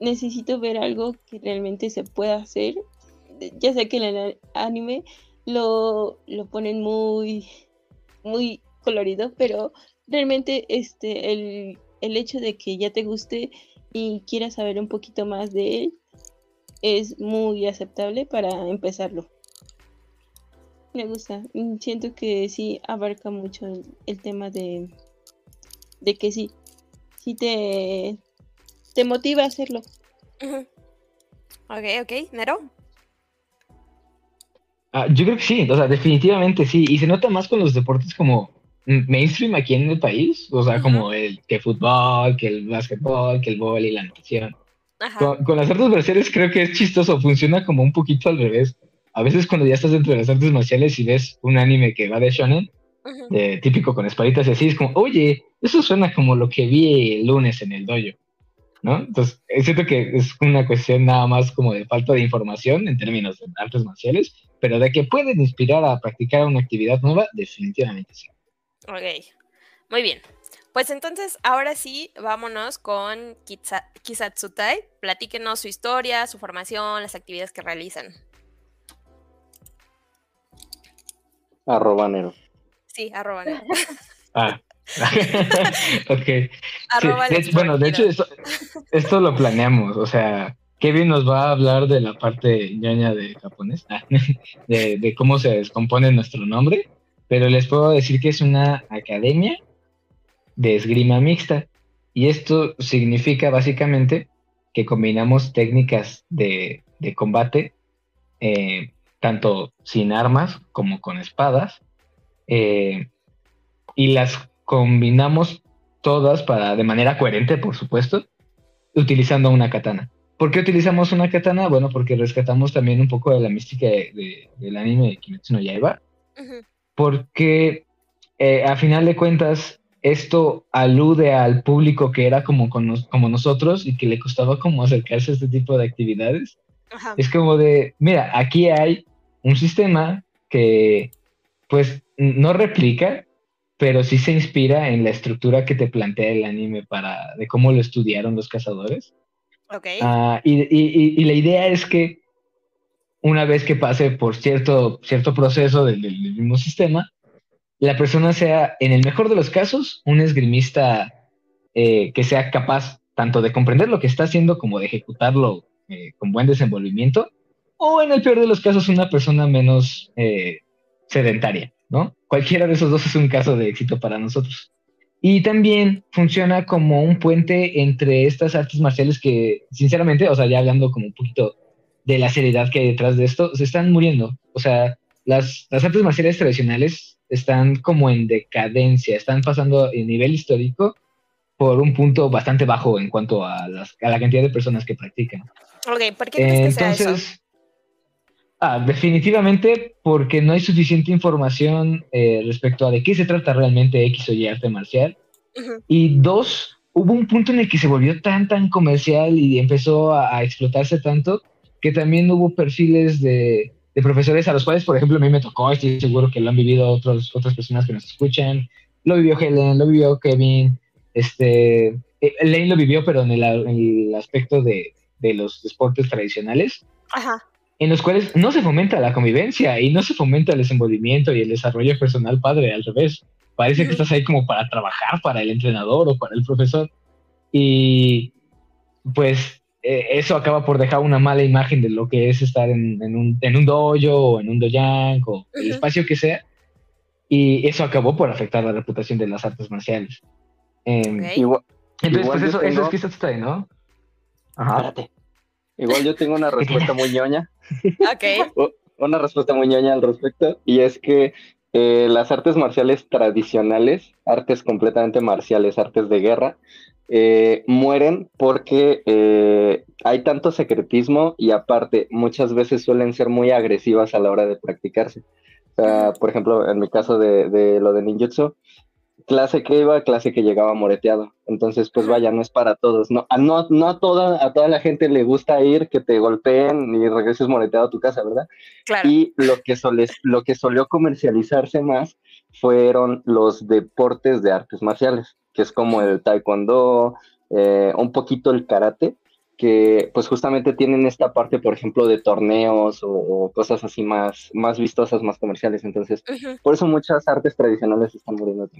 necesito ver algo que realmente se pueda hacer. Ya sé que en el anime lo, lo ponen muy, muy colorido, pero realmente este, el, el hecho de que ya te guste y quieras saber un poquito más de él es muy aceptable para empezarlo. Me gusta. Mm, siento que sí abarca mucho el, tema de, de que sí, sí te, te motiva a hacerlo.
Ok, ok. ¿Nero?
Ah, yo creo que sí, o sea, definitivamente sí. Y se nota más con los deportes como mainstream aquí en el país, o sea, como el que fútbol, que el básquetbol, que el y la natación. Con, con, las artes marciales creo que es chistoso, funciona como un poquito al revés a veces cuando ya estás dentro de las artes marciales y ves un anime que va de shonen, típico con espaditas y así, es como, oye, eso suena como lo que vi el lunes en el dojo, ¿no? Entonces, siento que es una cuestión nada más como de falta de información en términos de artes marciales, pero de que pueden inspirar a practicar una actividad nueva, definitivamente sí.
Ok, muy bien. Pues entonces, ahora sí, vámonos con Kisatsutai. Platíquenos su historia, su formación, las actividades que realizan.
Arroba Nero.
Sí, arroba Nero.
Ah. ok. bueno, de hecho, esto, lo planeamos. O sea, Kevin nos va a hablar de la parte ñoña de japonés, ah, de, cómo se descompone nuestro nombre, pero les puedo decir que es una academia de esgrima mixta. Y esto significa básicamente que combinamos técnicas de, combate eh, tanto sin armas como con espadas, eh, y las combinamos todas para, de manera coherente, por supuesto, utilizando una katana. ¿Por qué utilizamos una katana? Bueno, porque rescatamos también un poco de la mística de, del anime de Kimetsu no Yaiba. Porque eh, a final de cuentas, esto alude al público que era como, como nosotros y que le costaba como acercarse a este tipo de actividades. Es como de, mira, aquí hay un sistema que pues no replica, pero sí se inspira en la estructura que te plantea el anime para de cómo lo estudiaron los cazadores.
Okay.
Ah, y, la idea es que una vez que pase por cierto, cierto proceso del, mismo sistema, la persona sea, en el mejor de los casos, un esgrimista eh, que sea capaz tanto de comprender lo que está haciendo como de ejecutarlo eh, con buen desenvolvimiento, o en el peor de los casos, una persona menos eh, sedentaria, ¿no? Cualquiera de esos dos es un caso de éxito para nosotros. Y también funciona como un puente entre estas artes marciales que, sinceramente, o sea, ya hablando como un poquito de la seriedad que hay detrás de esto, se están muriendo. O sea, las, las artes marciales tradicionales están como en decadencia, están pasando en nivel histórico por un punto bastante bajo en cuanto a, a la cantidad de personas que practican.
Ok, ¿por qué crees que sea eso?
Ah, definitivamente porque no hay suficiente información eh, respecto a de qué se trata realmente X o Y arte marcial. Y dos, hubo un punto en el que se volvió tan, tan comercial y empezó a, explotarse tanto que también hubo perfiles de, de, profesores a los cuales, por ejemplo, a mí me tocó, estoy seguro que lo han vivido otros, otras personas que nos escuchan. Lo vivió Helen, lo vivió Kevin, este, eh, Lane lo vivió, pero en el, en el aspecto de, de los deportes tradicionales.
Ajá
en los cuales no se fomenta la convivencia y no se fomenta el desenvolvimiento y el desarrollo personal padre, al revés. Parece que estás ahí como para trabajar para el entrenador o para el profesor. Y pues eh, eso acaba por dejar una mala imagen de lo que es estar en, un, en un dojo o en un doyang o el espacio que sea. Y eso acabó por afectar la reputación de las artes marciales. Em, entonces, pues eso, eso es que está ahí, ¿no?
Ajá. Igual yo tengo una respuesta muy ñoña.
Ok.
Una respuesta muy ñoña al respecto, y es que eh, las artes marciales tradicionales, artes completamente marciales, artes de guerra, eh, mueren porque eh, hay tanto secretismo y aparte muchas veces suelen ser muy agresivas a la hora de practicarse. por ejemplo, en mi caso de, de lo de ninjutsu, clase que iba, clase que llegaba moreteado. Entonces, pues vaya, no es para todos. No, a, no, no a, toda, a toda la gente le gusta ir, que te golpeen y regreses moreteado a tu casa, ¿verdad? Y lo que, lo que solió comercializarse más fueron los deportes de artes marciales, que es como el taekwondo, eh, un poquito el karate, que pues justamente tienen esta parte, por ejemplo, de torneos o, cosas así más, más vistosas, más comerciales. Entonces, por eso muchas artes tradicionales están muriendo.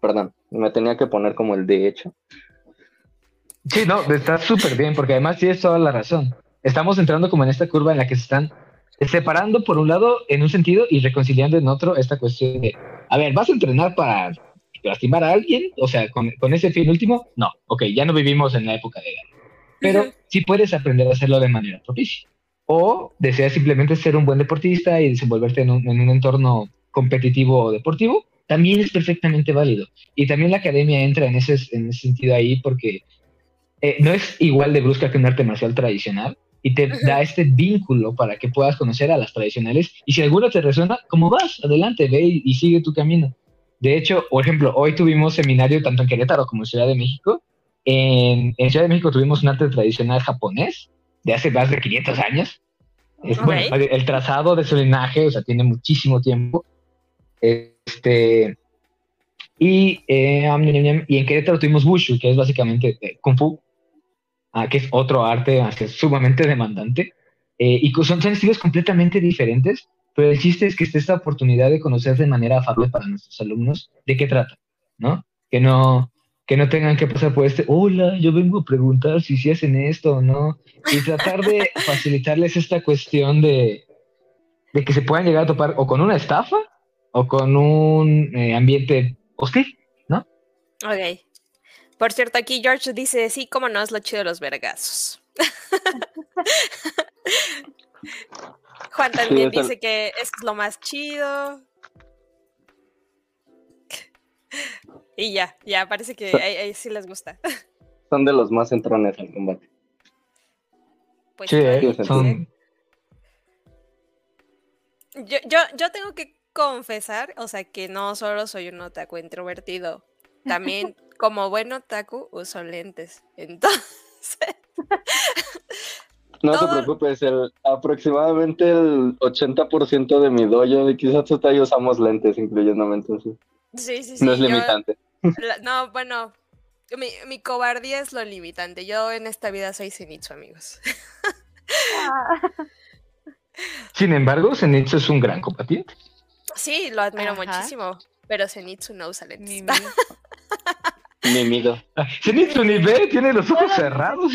Perdón, me tenía que poner como el de hecho.
Sí, no, está súper bien, porque además tienes toda la razón. Estamos entrando como en esta curva en la que se están separando por un lado en un sentido y reconciliando en otro esta cuestión de, a ver, ¿vas a entrenar para lastimar a alguien? O sea, con, con ese fin último, no, ok, ya no vivimos en la época de guerra pero sí puedes aprender a hacerlo de manera propicia. O deseas simplemente ser un buen deportista y desenvolverte en un, en un entorno competitivo o deportivo, también es perfectamente válido. Y también la academia entra en ese, en ese sentido ahí porque eh, no es igual de brusca que un arte marcial tradicional y te da este vínculo para que puedas conocer a las tradicionales. Y si alguna te resuena, ¿cómo vas? Adelante, ve y, y sigue tu camino. De hecho, por ejemplo, hoy tuvimos seminario tanto en Querétaro como en Ciudad de México en, Ciudad de México tuvimos un arte tradicional japonés de hace más de 500 años. bueno, el trazado de su linaje, o sea, tiene muchísimo tiempo. Este, y, eh, y en Querétaro tuvimos Wushu, que es básicamente eh, Kung Fu, ah, que es otro arte sumamente demandante. Eh, y son, son estilos completamente diferentes, pero el chiste es que esté esta oportunidad de conocer de manera afable para nuestros alumnos de qué trata, ¿no? Que no, que no tengan que pasar por este, hola, yo vengo a preguntar si si hacen esto o no, y tratar de facilitarles esta cuestión de, de que se puedan llegar a topar o con una estafa o con un eh, ambiente hostil, ¿no?
Ok. Por cierto, aquí George dice, sí, cómo no, es lo chido de los vergazos. Juan también dice que es lo más chido. Y ya, ya, parece que ahí, sí les gusta.
Son de los más entrones al combate.
Pues
sí, ¿eh? son...
yo, yo, yo tengo que confesar, o sea, que no solo soy un otaku introvertido, también como buen otaku uso lentes. Entonces...
No te preocupes, el, aproximadamente el 80% de mi dojo de Kisatsutai usamos lentes, incluyéndome entonces.
Sí, sí, sí.
No es limitante.
No, bueno, mi, mi, cobardía es lo limitante. Yo en esta vida soy Zenitsu, amigos.
Sin embargo, Zenitsu es un gran combatiente.
Sí, lo admiro muchísimo, pero Zenitsu no usa lentes.
Ni mido.
Zenitsu ni ve, tiene los ojos cerrados.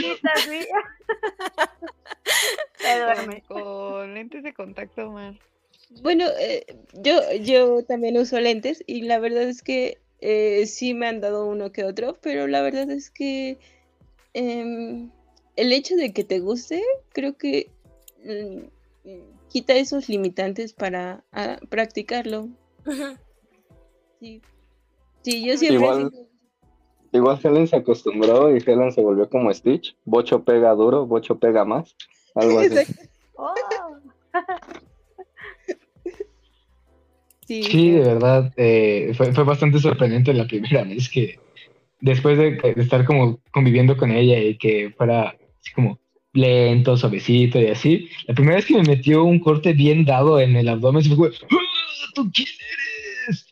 Se duerme.
Con lentes de contacto, man.
Bueno, eh, yo, yo también uso lentes y la verdad es que eh, sí me han dado uno que otro, pero la verdad es que em, el hecho de que te guste, creo que mm, quita esos limitantes para ah, practicarlo. Sí. sí, yo siempre...
Igual, igual Helen se acostumbró y Helen se volvió como Stitch. Bocho pega duro, Bocho pega más. Algo así.
Oh.
Sí, de verdad, eh, fue, bastante sorprendente la primera vez que después de, estar como conviviendo con ella y que fuera así como lento, suavecito y así, la primera vez que me metió un corte bien dado en el abdomen, se fue, ¡Ah, ¿tú quién eres?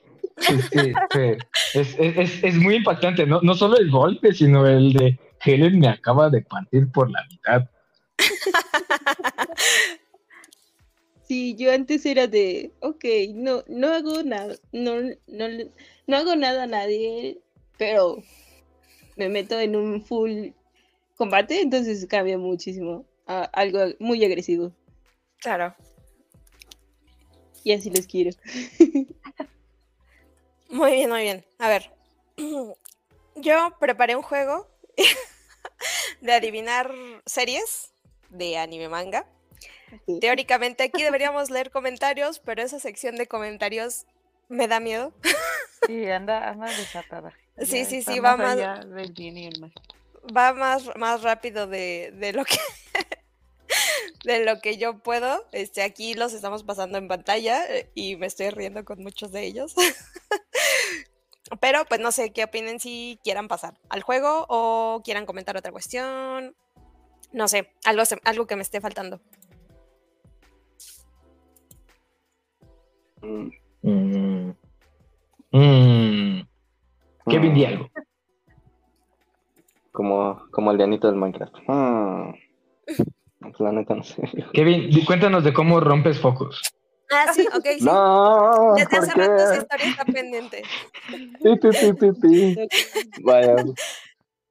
es, es, muy impactante, ¿no? no solo el golpe, sino el de Helen me acaba de partir por la mitad.
Sí, yo antes era de, ok, no, no hago nada, no, no, no hago nada a nadie, pero me meto en un full combate, entonces cambia muchísimo a algo muy agresivo.
Claro.
Y así les quiero.
Muy bien, muy bien. A ver, yo preparé un juego de adivinar series de anime manga. Teóricamente aquí deberíamos leer comentarios, pero esa sección de comentarios me da miedo.
Sí, anda, anda desatada.
Sí, sí, sí, va más. Va más, más rápido de, de lo que de lo que yo puedo. Este, aquí los estamos pasando en pantalla eh, y me estoy riendo con muchos de ellos. Pero pues no sé qué opinen si quieran pasar al juego o quieran comentar otra cuestión. No sé, algo, algo que me esté faltando.
Mm. Mm. Kevin, di algo.
Como, como el dianito del Minecraft. Mm. La neta no sé.
Kevin, cuéntanos de cómo rompes focos.
Ah, sí, ok, sí.
No,
Desde hace rato esa historia está pendiente.
Vaya,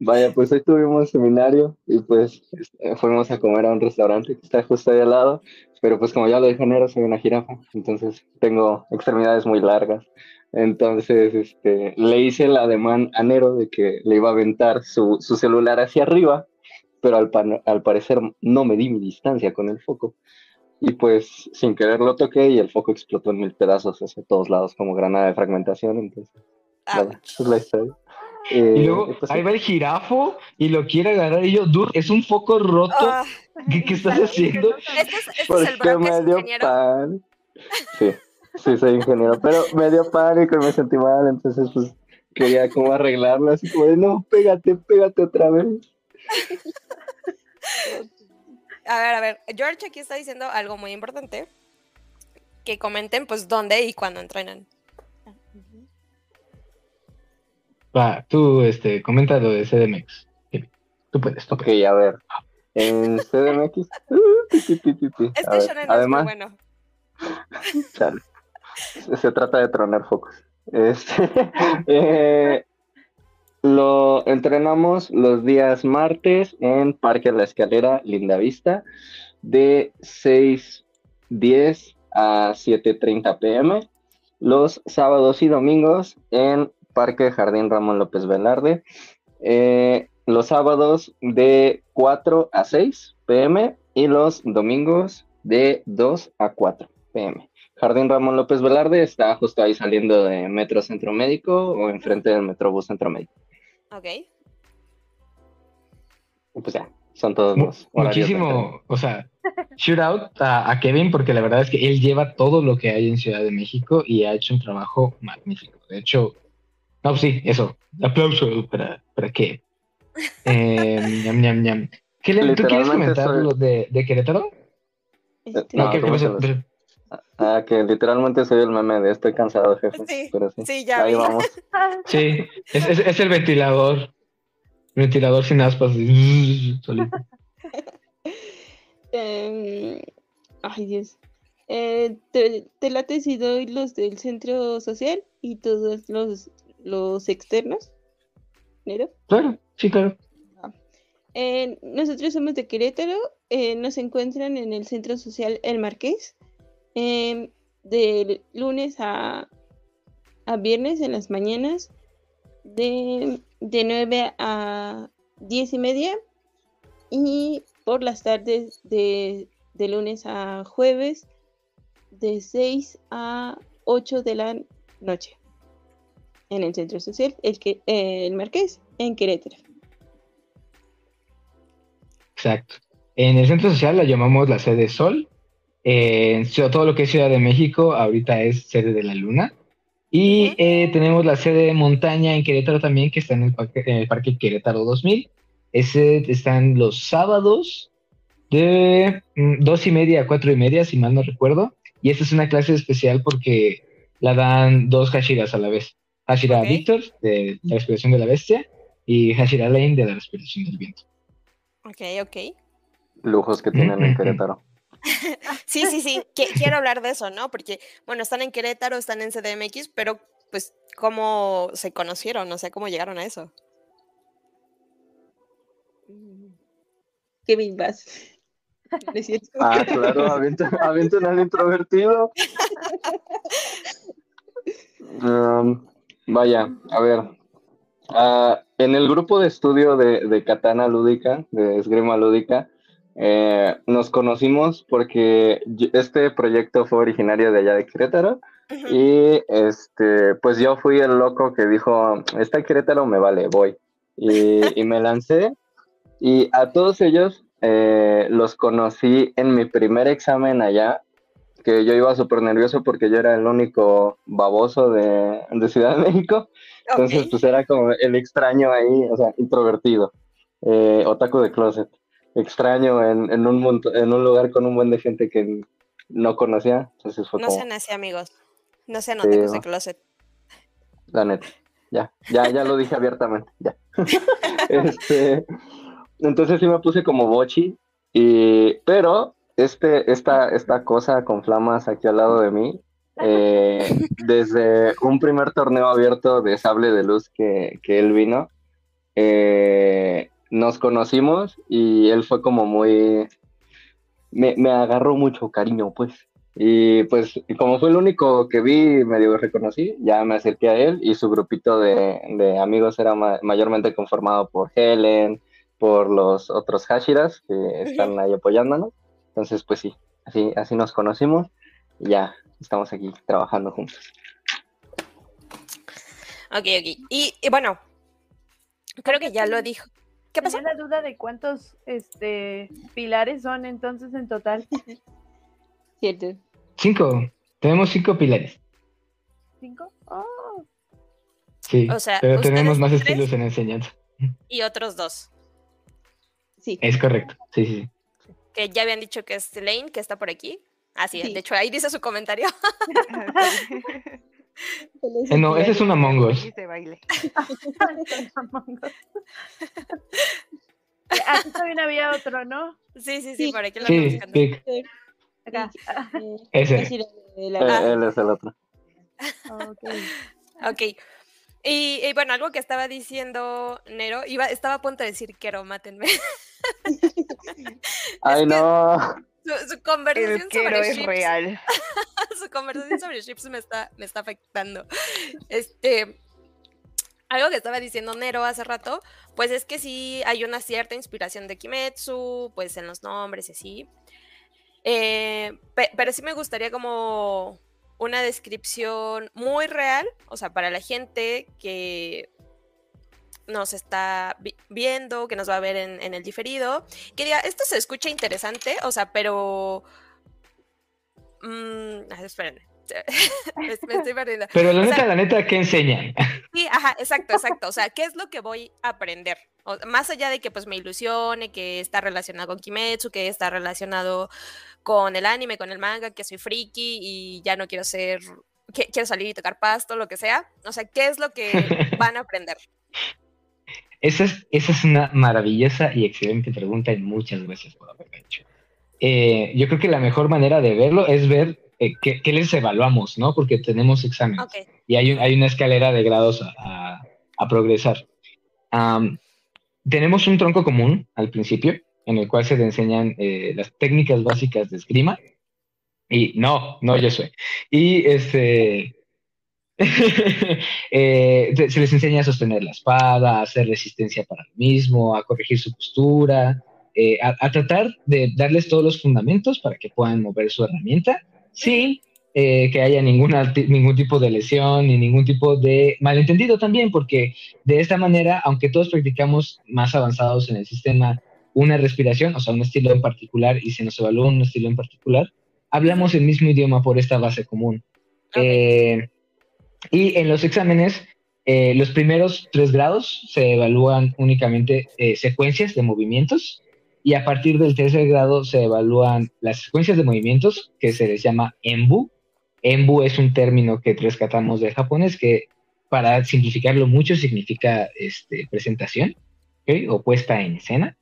vaya, pues hoy tuvimos seminario y pues este, fuimos a comer a un restaurante que está justo ahí al lado pero pues como ya lo dije enero, soy una jirafa, entonces tengo extremidades muy largas. Entonces este, le hice el ademán a Nero de que le iba a aventar su, su celular hacia arriba, pero al, al, parecer no me di mi distancia con el foco. Y pues sin querer lo toqué y el foco explotó en mil pedazos hacia todos lados como granada de fragmentación. Entonces, nada, es la historia.
Eh, y luego ahí va el jirafo y lo quiere agarrar y yo, dude, es un foco roto. Ah. ¿Qué, estás haciendo?
Este es, este es el me dio pan.
Sí, sí, soy ingeniero, pero me dio pánico y me sentí mal, entonces pues quería como arreglarlo, así como de, no, pégate, pégate otra vez.
A ver, a ver, George aquí está diciendo algo muy importante, que comenten pues dónde y cuándo entrenan.
Va, tú, este, comenta lo de CDMX. Tú puedes,
Ok, a ver. En CDMX.
este además, es muy bueno.
Se trata de tronar focos. Este, eh, lo entrenamos los días martes en Parque La Escalera, Linda Vista, de 6.10 a 7.30 pm. Los sábados y domingos en Parque Jardín Ramón López Velarde. Eh, los sábados de 4 a 6 pm y los domingos de 2 a 4 pm. Jardín Ramón López Velarde está justo ahí saliendo de Metro Centro Médico o enfrente del Metrobús Centro Médico.
Ok.
Pues ya, son todos los
Muchísimo, o sea, shoot out a, Kevin porque la verdad es que él lleva todo lo que hay en Ciudad de México y ha hecho un trabajo magnífico. De hecho, no, sí, eso. Aplauso para, para qué. Eh, ñam, ñam, ñam. ¿Qué le, ¿Tú quieres comentar lo de, de Querétaro?
Este, no, ¿qué, Ah, que literalmente soy el meme de estoy cansado, jefe. Sí, Pero sí,
sí ya
Ahí vamos.
Sí, es, es, es, el ventilador. Ventilador sin aspas.
eh, ay, Dios. Eh, te, te late si doy los del centro social y todos los, los externos? ¿Nero?
Claro, sí, claro.
Ah. Eh, nosotros somos de Querétaro, eh, nos encuentran en el centro social El Marqués, eh, de lunes a, a, viernes en las mañanas, de, de 9 a 10 y media, y por las tardes de, de lunes a jueves, de 6 a 8 de la noche en el centro social, el, que, el Marqués, en Querétaro.
Exacto. En el centro social la llamamos la sede Sol. Eh, todo lo que es Ciudad de México ahorita es sede de la Luna. Y eh, tenemos la sede Montaña en Querétaro también, que está en el parque, en el parque Querétaro 2000. Ese están los sábados de mm, dos y media a cuatro y media, si mal no recuerdo. Y esta es una clase especial porque la dan dos Hashiras a la vez. Hashira Victor, de la respiración de la bestia, y Hashira Lane, de la respiración del viento.
Ok, ok.
Lujos que tienen en Querétaro.
sí, sí, sí, quiero hablar de eso, ¿no? Porque, bueno, están en Querétaro, están en CDMX, pero pues, ¿cómo se conocieron? O sea, ¿cómo llegaron a eso?
Kevin vas.
ah, claro, avienten al introvertido. Um, Vaya, a ver. Ah, en el grupo de estudio de, Katana Lúdica, de Esgrima Lúdica, eh, nos conocimos porque este proyecto fue originario de allá de Querétaro. Y este, pues yo fui el loco que dijo, está Querétaro, me vale, voy. Y, me lancé. Y a todos ellos eh, los conocí en mi primer examen allá que yo iba súper nervioso porque yo era el único baboso de, Ciudad de México. Entonces, pues era como el extraño ahí, o sea, introvertido, eh, otaku de closet, extraño en, en, un, en un lugar con un buen de gente que no conocía. Entonces fue
no sean así, amigos. No sean otakus de closet.
La neta. Ya, ya, ya lo dije abiertamente, ya. este, entonces sí me puse como bochi, y, pero este, esta, esta cosa con flamas aquí al lado de mí, eh, desde un primer torneo abierto de sable de luz que, él vino, eh, nos conocimos y él fue como muy... Me, agarró mucho cariño, pues. Y pues como fue el único que vi, medio reconocí, ya me acerqué a él y su grupito de, amigos era mayormente conformado por Helen, por los otros Hashiras que están ahí apoyándonos. Entonces, pues sí, así, así nos conocimos y ya estamos aquí trabajando juntos.
Ok, ok. Y, bueno, creo que ya lo dijo.
¿Qué pasó? la duda de cuántos este, pilares son entonces en total.
Siete.
Cinco. Tenemos cinco pilares.
¿Cinco? Oh.
Sí, pero tenemos más estilos en enseñanza.
Y otros dos.
Sí. Es correcto, sí, sí
que ya habían dicho que es Lane, que está por aquí. Así, sí. de hecho, ahí dice su comentario.
Eh, no, ese es un Among Us.
Aquí también había otro, ¿no?
Sí, sí, sí, por aquí lo sí, buscando.
Acá. Ese.
Eh, él es el otro.
ok. Ok. Y, bueno, algo que estaba diciendo Nero, iba, estaba a punto de decir quiero, mátenme.
Ay, no.
Su, conversación sobre
es real.
su conversación sobre chips me está, me está afectando. Este, algo que estaba diciendo Nero hace rato, pues es que sí hay una cierta inspiración de Kimetsu, pues en los nombres y así. Eh, pero sí me gustaría como una descripción muy real, o sea, para la gente que nos está viendo, que nos va a ver en, el diferido. Que diga, esto se escucha interesante, o sea, pero... Mmm, esperen. me, estoy perdiendo.
Pero la neta, la neta, ¿qué enseñan?
Sí, ajá, exacto, exacto. O sea, ¿qué es lo que voy a aprender? más allá de que pues me ilusione, que está relacionado con Kimetsu, que está relacionado con el anime, con el manga, que soy friki y ya no quiero ser, que, quiero salir y tocar pasto, lo que sea. O sea, ¿qué es lo que van a aprender?
Esa es, esa es una maravillosa y excelente pregunta y muchas gracias por haberla hecho. Eh, yo creo que la mejor manera de verlo es ver eh, qué, les evaluamos, ¿no? Porque tenemos exámenes y hay, hay, una escalera de grados a, progresar. tenemos un tronco común al principio, en el cual se te enseñan eh, las técnicas básicas de esgrima. Y no, no, yo soy. Y este. Eh, se les enseña a sostener la espada, a hacer resistencia para el mismo, a corregir su postura, a, tratar de darles todos los fundamentos para que puedan mover su herramienta Sí, eh, que haya ninguna, ningún tipo de lesión ni ningún tipo de malentendido también, porque de esta manera, aunque todos practicamos más avanzados en el sistema una respiración, o sea, un estilo en particular, y se nos evalúa un estilo en particular, hablamos el mismo idioma por esta base común. Eh, y en los exámenes, eh, los primeros tres grados se evalúan únicamente secuencias de movimientos y a partir del tercer grado se evalúan las secuencias de movimientos que se les llama embu. Embu es un término que rescatamos del japonés que para simplificarlo mucho significa este, presentación o puesta en escena.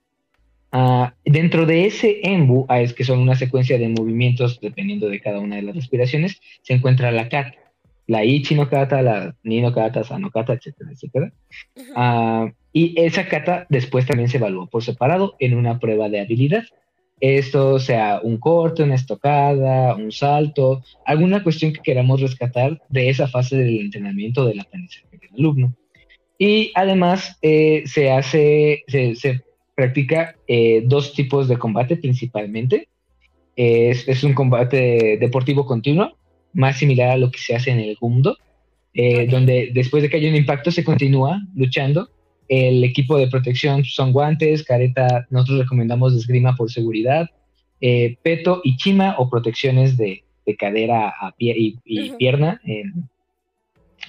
Ah, dentro de ese embu, ah, es que son una secuencia de movimientos dependiendo de cada una de las respiraciones, se encuentra la kata, la ichi no kata, la ni no kata, sa no kata, etcétera, etcétera. Y esa kata después también se evaluó por separado en una prueba de habilidad. Esto sea un corte, una estocada, un salto, alguna cuestión que queramos rescatar de esa fase del entrenamiento del aprendizaje del alumno. Y además eh, se hace, se, practica eh, dos tipos de combate principalmente. Es, es, un combate deportivo continuo, más similar a lo que se hace en el Gumdo, eh, donde después de que haya un impacto se continúa luchando. El equipo de protección son guantes, careta, nosotros recomendamos esgrima por seguridad, eh, peto y chima o protecciones de, cadera a pie y, pierna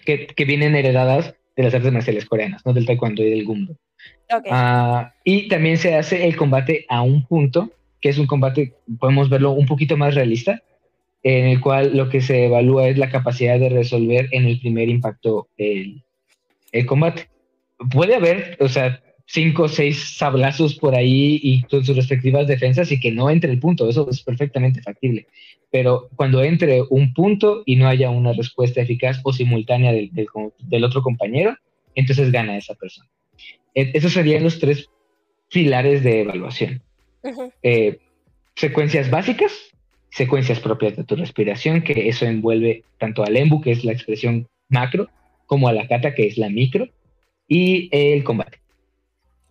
que, vienen heredadas de las artes marciales coreanas, no del taekwondo y del gumbo. Ah, y también se hace el combate a un punto, que es un combate, podemos verlo un poquito más realista, en el cual lo que se evalúa es la capacidad de resolver en el primer impacto el, el combate puede haber, o sea, cinco o seis sablazos por ahí y con sus respectivas defensas y que no entre el punto, eso es perfectamente factible. Pero cuando entre un punto y no haya una respuesta eficaz o simultánea del, del, otro compañero, entonces gana esa persona. E, esos serían los tres pilares de evaluación. Eh, secuencias básicas, secuencias propias de tu respiración, que eso envuelve tanto al embu, que es la expresión macro, como a la kata, que es la micro, y el combate.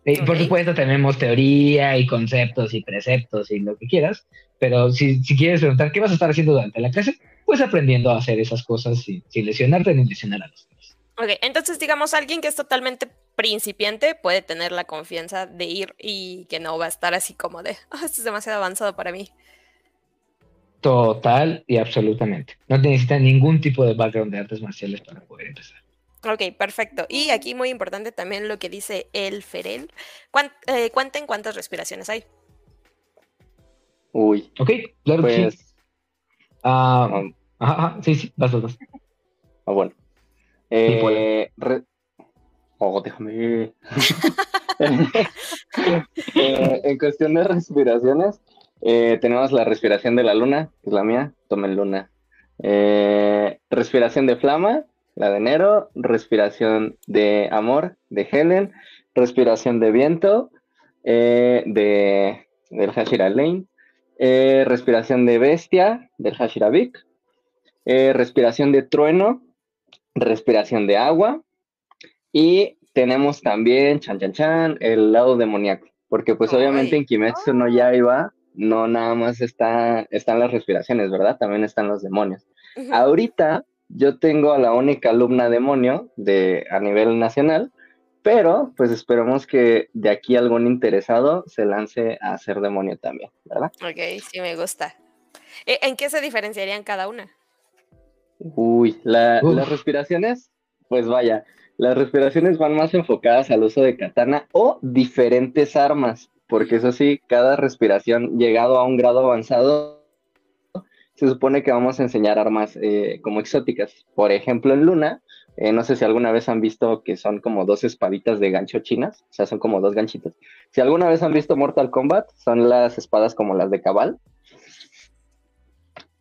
Eh, por supuesto, tenemos teoría y conceptos y preceptos y lo que quieras, pero si, si, quieres preguntar qué vas a estar haciendo durante la clase, pues aprendiendo a hacer esas cosas sin, lesionarte ni lesionar a los demás.
Ok, entonces digamos, alguien que es totalmente principiante puede tener la confianza de ir y que no va a estar así como de, oh, esto es demasiado avanzado para mí.
Total y absolutamente. No necesita ningún tipo de background de artes marciales para poder empezar.
Ok, perfecto. Y aquí muy importante también lo que dice el Ferel. Eh, cuenten cuántas respiraciones hay.
Uy.
Ok, claro que sí. Pues, ah, ajá, sí, sí, vas, vas.
Ah, bueno. Eh, Oh, déjame. Eh, en cuestión de respiraciones, eh, tenemos la respiración de la luna, que es la mía, tomen luna. respiración de flama, la de enero, respiración de amor de Helen, respiración de viento eh, de, del Hashira Lane, eh, respiración de bestia del Hashira Vic, eh, respiración de trueno, respiración de agua. Y tenemos también, chan chan chan, el lado demoníaco, porque pues obviamente en Kimetsu no ya iba, no nada más está, están las respiraciones, ¿verdad? También están los demonios. Ahorita yo tengo a la única alumna demonio de, a nivel nacional pero pues esperemos que de aquí algún interesado se lance a ser demonio también, ¿verdad?
Ok, sí me gusta. ¿E, ¿En qué se diferenciarían cada una?
Uy, las respiraciones, pues vaya, las respiraciones van más enfocadas al uso de katana o diferentes armas, porque eso sí, cada respiración llegado a un grado avanzado, se supone que vamos a enseñar armas eh, como exóticas. Por ejemplo, en Luna, eh, no sé si alguna vez han visto que son como dos espaditas de gancho chinas, o sea, son como dos ganchitos. Si alguna vez han visto Mortal Kombat, son las espadas como las de Cabal.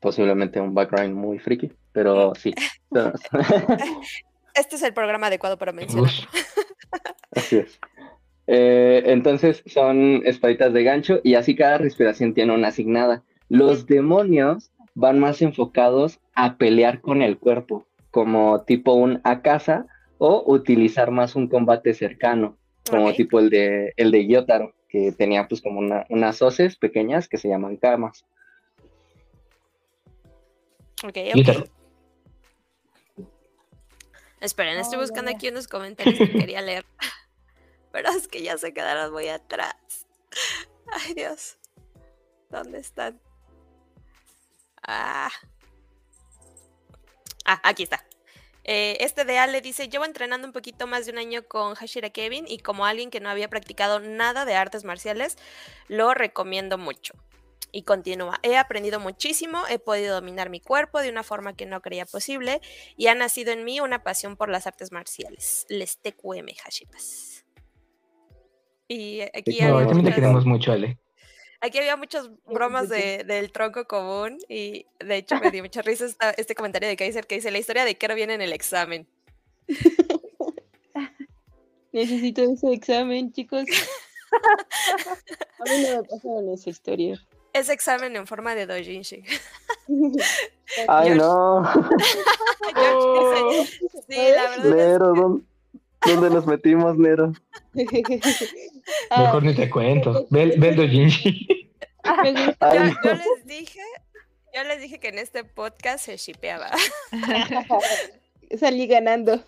Posiblemente un background muy friki, pero sí.
este es el programa adecuado para mencionar.
Así es. Eh, entonces son espaditas de gancho y así cada respiración tiene una asignada. Los demonios van más enfocados a pelear con el cuerpo como tipo un a casa o utilizar más un combate cercano, como tipo el de el de Gyotaro, que tenía pues como unas hoces pequeñas que se llaman camas.
Ok, ok. Esperen, estoy buscando aquí unos comentarios que quería leer. Pero es que ya se quedaron muy atrás. Ay, Dios. ¿Dónde están? Ah. Ah, aquí está. Eh, este de Ale dice, llevo entrenando un poquito más de un año con Hashira Kevin y como alguien que no había practicado nada de artes marciales, lo recomiendo mucho. Y continúa, he aprendido muchísimo, he podido dominar mi cuerpo de una forma que no creía posible y ha nacido en mí una pasión por las artes marciales. Les TQM Hashipas. Y aquí
no, queremos mucho, Ale.
Aquí había muchas bromas de, del tronco común y de hecho me dio mucha risa este comentario de Kaiser que dice la historia de Kero viene en el examen.
Necesito ese examen, chicos. A mí no me pasaron esa historia.
Ese examen en forma de dojinshi.
Ay, no.
sí, la verdad.
Nero, ¿dónde, ¿dónde nos metimos, Nero?
Mejor ni te cuento. Ve, el dojinshi.
Yo, les dije, yo les dije que en este podcast se shipeaba.
Salí ganando.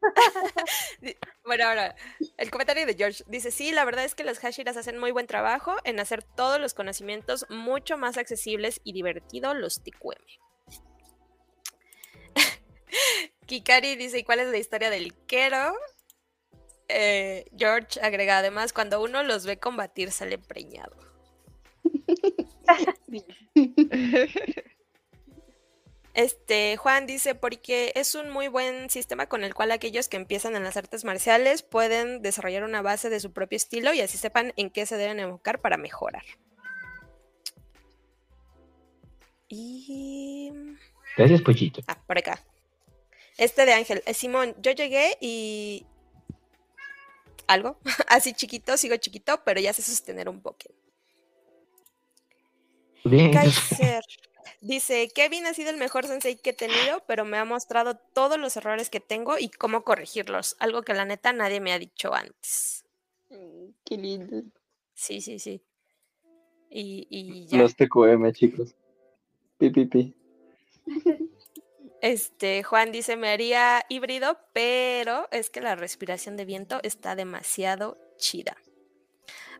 bueno, ahora, el comentario de George dice, sí, la verdad es que las Hashiras hacen muy buen trabajo en hacer todos los conocimientos mucho más accesibles y divertidos los TQM. Kikari dice, ¿y cuál es la historia del Kero? Eh, George agrega, además, cuando uno los ve combatir sale preñado. Este, Juan dice, porque es un muy buen sistema con el cual aquellos que empiezan en las artes marciales pueden desarrollar una base de su propio estilo y así sepan en qué se deben enfocar para mejorar. Y...
Gracias, Pochito.
Ah, por acá. Este de Ángel. Eh, Simón, yo llegué y... Algo, así chiquito, sigo chiquito, pero ya sé sostener un poco. Kaiser. Dice, Kevin ha sido el mejor sensei que he tenido, pero me ha mostrado todos los errores que tengo y cómo corregirlos, algo que la neta nadie me ha dicho antes.
Mm, qué lindo.
Sí, sí, sí. Y, y ya.
Los TQM, chicos. Pi, pi, pi.
Este, Juan dice, me haría híbrido, pero es que la respiración de viento está demasiado chida.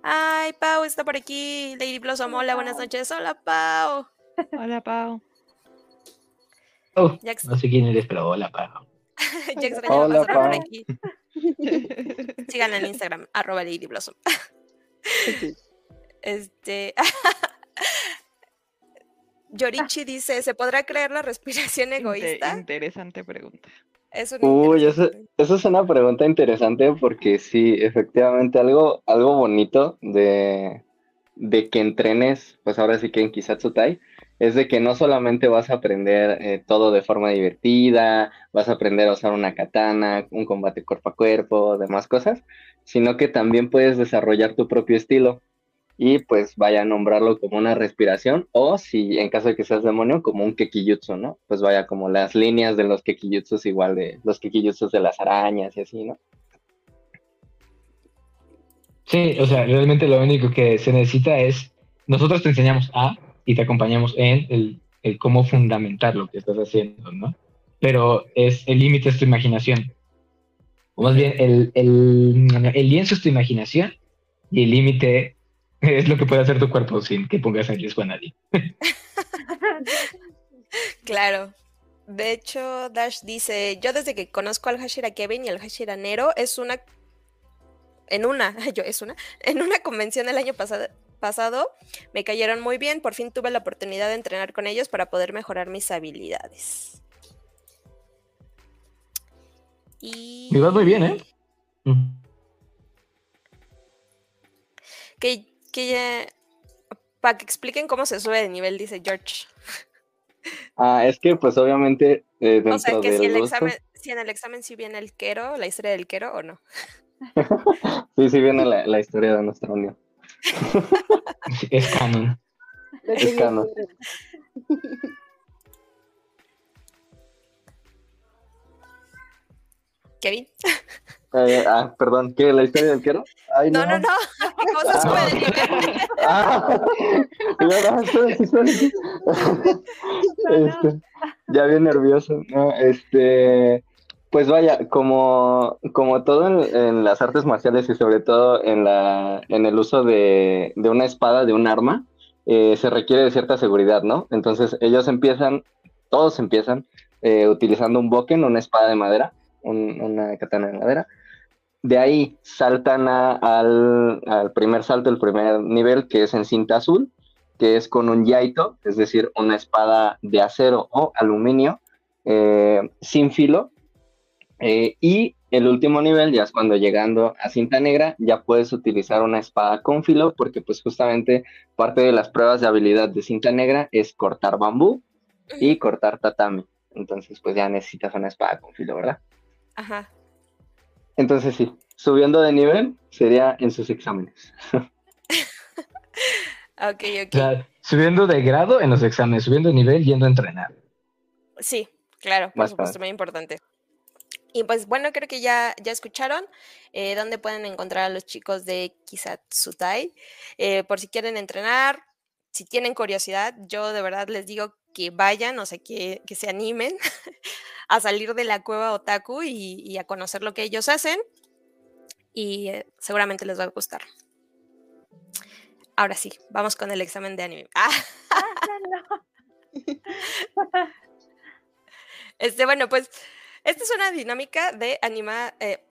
Ay, Pau está por aquí. Lady Blossom, hola, buenas noches. Hola, Pau.
Hola, Pau.
Oh, no sé quién eres, pero hola, Pau.
Jax hola, Pau. por aquí. Sigan en Instagram, arroba Lady Blossom. este. Yorichi dice: ¿Se podrá creer la respiración egoísta?
interesante pregunta.
Uy, eso, es una pregunta interesante porque sí, efectivamente, algo, algo bonito de, de que entrenes, pues ahora sí que en Kisatsutai, es de que no solamente vas a aprender eh, todo de forma divertida, vas a aprender a usar una katana, un combate cuerpo a cuerpo, demás cosas, sino que también puedes desarrollar tu propio estilo y pues vaya a nombrarlo como una respiración o si en caso de que seas demonio como un kekijutsu, ¿no? Pues vaya como las líneas de los kekijutsus igual de los kekijutsus de las arañas y así, ¿no?
Sí, o sea, realmente lo único que se necesita es nosotros te enseñamos a y te acompañamos en el, cómo fundamentar lo que estás haciendo, ¿no? Pero es el límite es tu imaginación. O más bien, el, el lienzo es tu imaginación y el límite es lo que puede hacer tu cuerpo sin que pongas en riesgo a nadie.
claro. De hecho, Dash dice, yo desde que conozco al Hashira Kevin y al Hashira Nero, es una... En una, yo es una, en una convención el año pasado, pasado me cayeron muy bien, por fin tuve la oportunidad de entrenar con ellos para poder mejorar mis habilidades.
Y... Me muy bien, ¿eh?
Que, que para que expliquen cómo se sube de nivel, dice George.
Ah, es que pues obviamente
eh, o sea, que si, el examen, si en el examen sí viene el quero, la historia del quero o no.
sí, sí viene la, historia de nuestra unión.
es canon.
Es canon.
Kevin.
Eh, ah, perdón, ¿qué? ¿La historia del quero?
Ay, no, no, no, ¿Cómo se sube de nivel? Ah,
este, ya bien nervioso, ¿no? Este, pues vaya, como, como todo en, las artes marciales y sobre todo en, la, en el uso de, de una espada, de un arma, eh, se requiere de cierta seguridad, ¿no? Entonces ellos empiezan, todos empiezan eh, utilizando un boken, una espada de madera, una katana de madera, de ahí saltan al, primer salto, el primer nivel, que es en cinta azul, que es con un yaito, es decir, una espada de acero o aluminio eh, sin filo. Eh, y el último nivel, ya es cuando llegando a cinta negra, ya puedes utilizar una espada con filo, porque pues justamente parte de las pruebas de habilidad de cinta negra es cortar bambú y cortar tatami. Entonces, pues ya necesitas una espada con filo, ¿verdad?
Ajá.
Entonces sí, subiendo de nivel sería en sus exámenes.
ok, ok.
subiendo de grado en los exámenes, subiendo de nivel yendo a entrenar.
Sí, claro, por supuesto, muy importante. Y pues bueno, creo que ya, ya escucharon eh, dónde pueden encontrar a los chicos de Kisatsutai. Eh, por si quieren entrenar, si tienen curiosidad, yo de verdad les digo que vayan, o sea, que, que se animen a salir de la cueva otaku y, a conocer lo que ellos hacen. Y eh, seguramente les va a gustar. Ahora sí, vamos con el examen de anime. Ah. este, bueno, pues esta es una dinámica de anima, eh,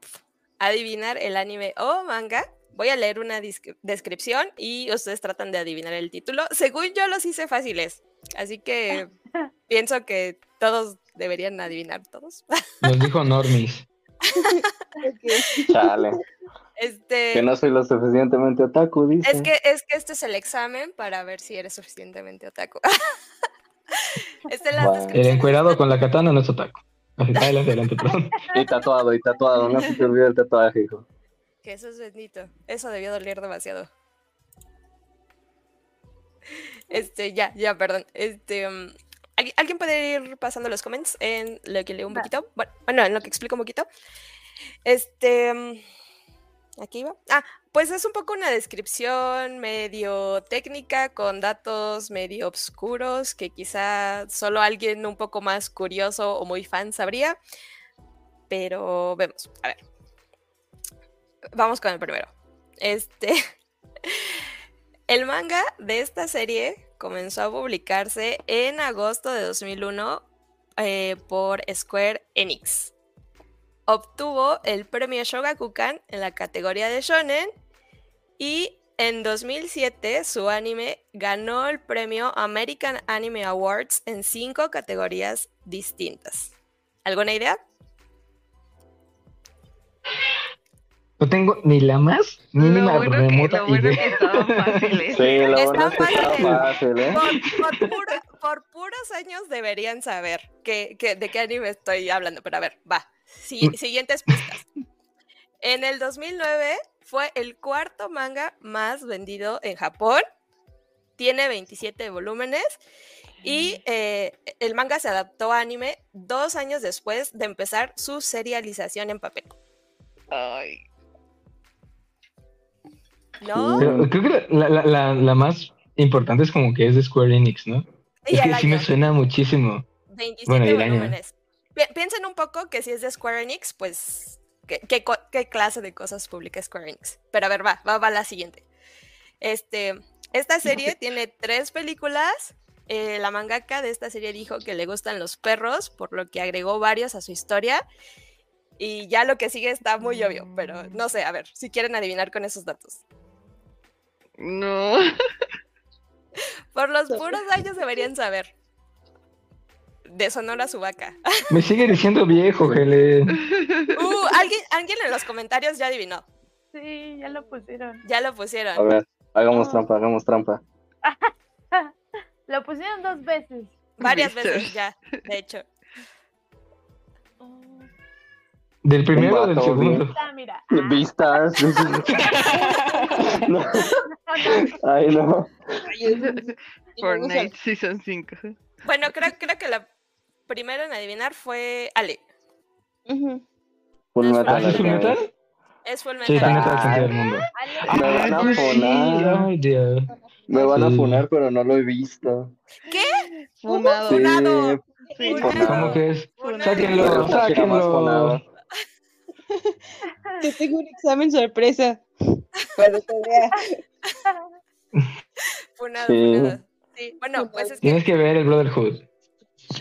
adivinar el anime o manga. Voy a leer una descripción y ustedes tratan de adivinar el título. Según yo los hice fáciles, así que pienso que todos deberían adivinar todos.
Nos dijo Normis.
Chale.
Este,
que no soy lo suficientemente otaku, dice.
Es que, es que este es el examen para ver si eres suficientemente otaku.
este El encuerado con la katana no es otaku. Adelante, adelante, perdón.
Y tatuado, y tatuado, no se te olvide el tatuaje, hijo.
Que eso es bendito. Eso debió doler demasiado. Este, ya, ya, perdón. Este, um, ¿Alguien puede ir pasando los comments en lo que leo un poquito? Bueno, en lo que explico un poquito. Este. Mm, aquí va. Ah, pues es un poco una descripción medio técnica con datos medio oscuros que quizá solo alguien un poco más curioso o muy fan sabría. Pero vemos. A ver. Vamos con el primero. Este. El manga de esta serie comenzó a publicarse en agosto de 2001 eh, por Square Enix. Obtuvo el premio Shogakukan en la categoría de shonen y en 2007 su anime ganó el premio American Anime Awards en cinco categorías distintas. ¿Alguna idea?
No tengo ni la más mínima
bueno remota que, lo idea.
fáciles. Sí, lo bueno es que fácil, ¿eh?
por, puros años deberían saber que, de qué anime estoy hablando, pero a ver, va. Mm. siguientes pistas. En el 2009 fue el cuarto manga más vendido en Japón. Tiene 27 volúmenes. Y eh, el manga se adaptó a anime dos años después de empezar su serialización en papel.
Ay,
¿No?
creo que la, más importante es como que es de Square Enix, ¿no? es que sí me suena muchísimo.
27 bueno, volúmenes. Piensen un poco que si es de Square Enix, pues ¿Qué, clase de cosas publica Square Enix? Pero a ver, va, va, va la siguiente. Este, esta serie tiene tres películas. Eh, la mangaka de esta serie dijo que le gustan los perros, por lo que agregó varios a su historia. Y ya lo que sigue está muy obvio, pero no sé, a ver, si quieren adivinar con esos datos.
No.
Por los puros años deberían saber. De Sonora su vaca.
Me sigue diciendo viejo, Helen.
Uh, ¿alguien, alguien en los comentarios ya adivinó.
Sí, ya lo pusieron.
Ya lo pusieron.
A ver, hagamos trampa, hagamos trampa.
lo pusieron dos veces.
Varias veces ya, de hecho.
¿Del primero o del segundo?
mira.
Vistas. no. Ay, no.
Fortnite Season 5.
Bueno, creo, creo que la primera en adivinar fue Ale.
Metal.
¿Ah, es Full Metal?
Es Full Metal.
Sí, sentido del mundo.
Me van a funar.
Ay, Dios.
Me van a funar, pero no lo he visto.
¿Qué?
Funado. Sí,
Funado.
¿Cómo que es?
Funado.
Sáquenlo, sáquenlo.
Te tengo un examen sorpresa. Cuando te vea.
Funado,
Sí.
funado. Sí, bueno, pues es que
Tienes que ver el Brotherhood.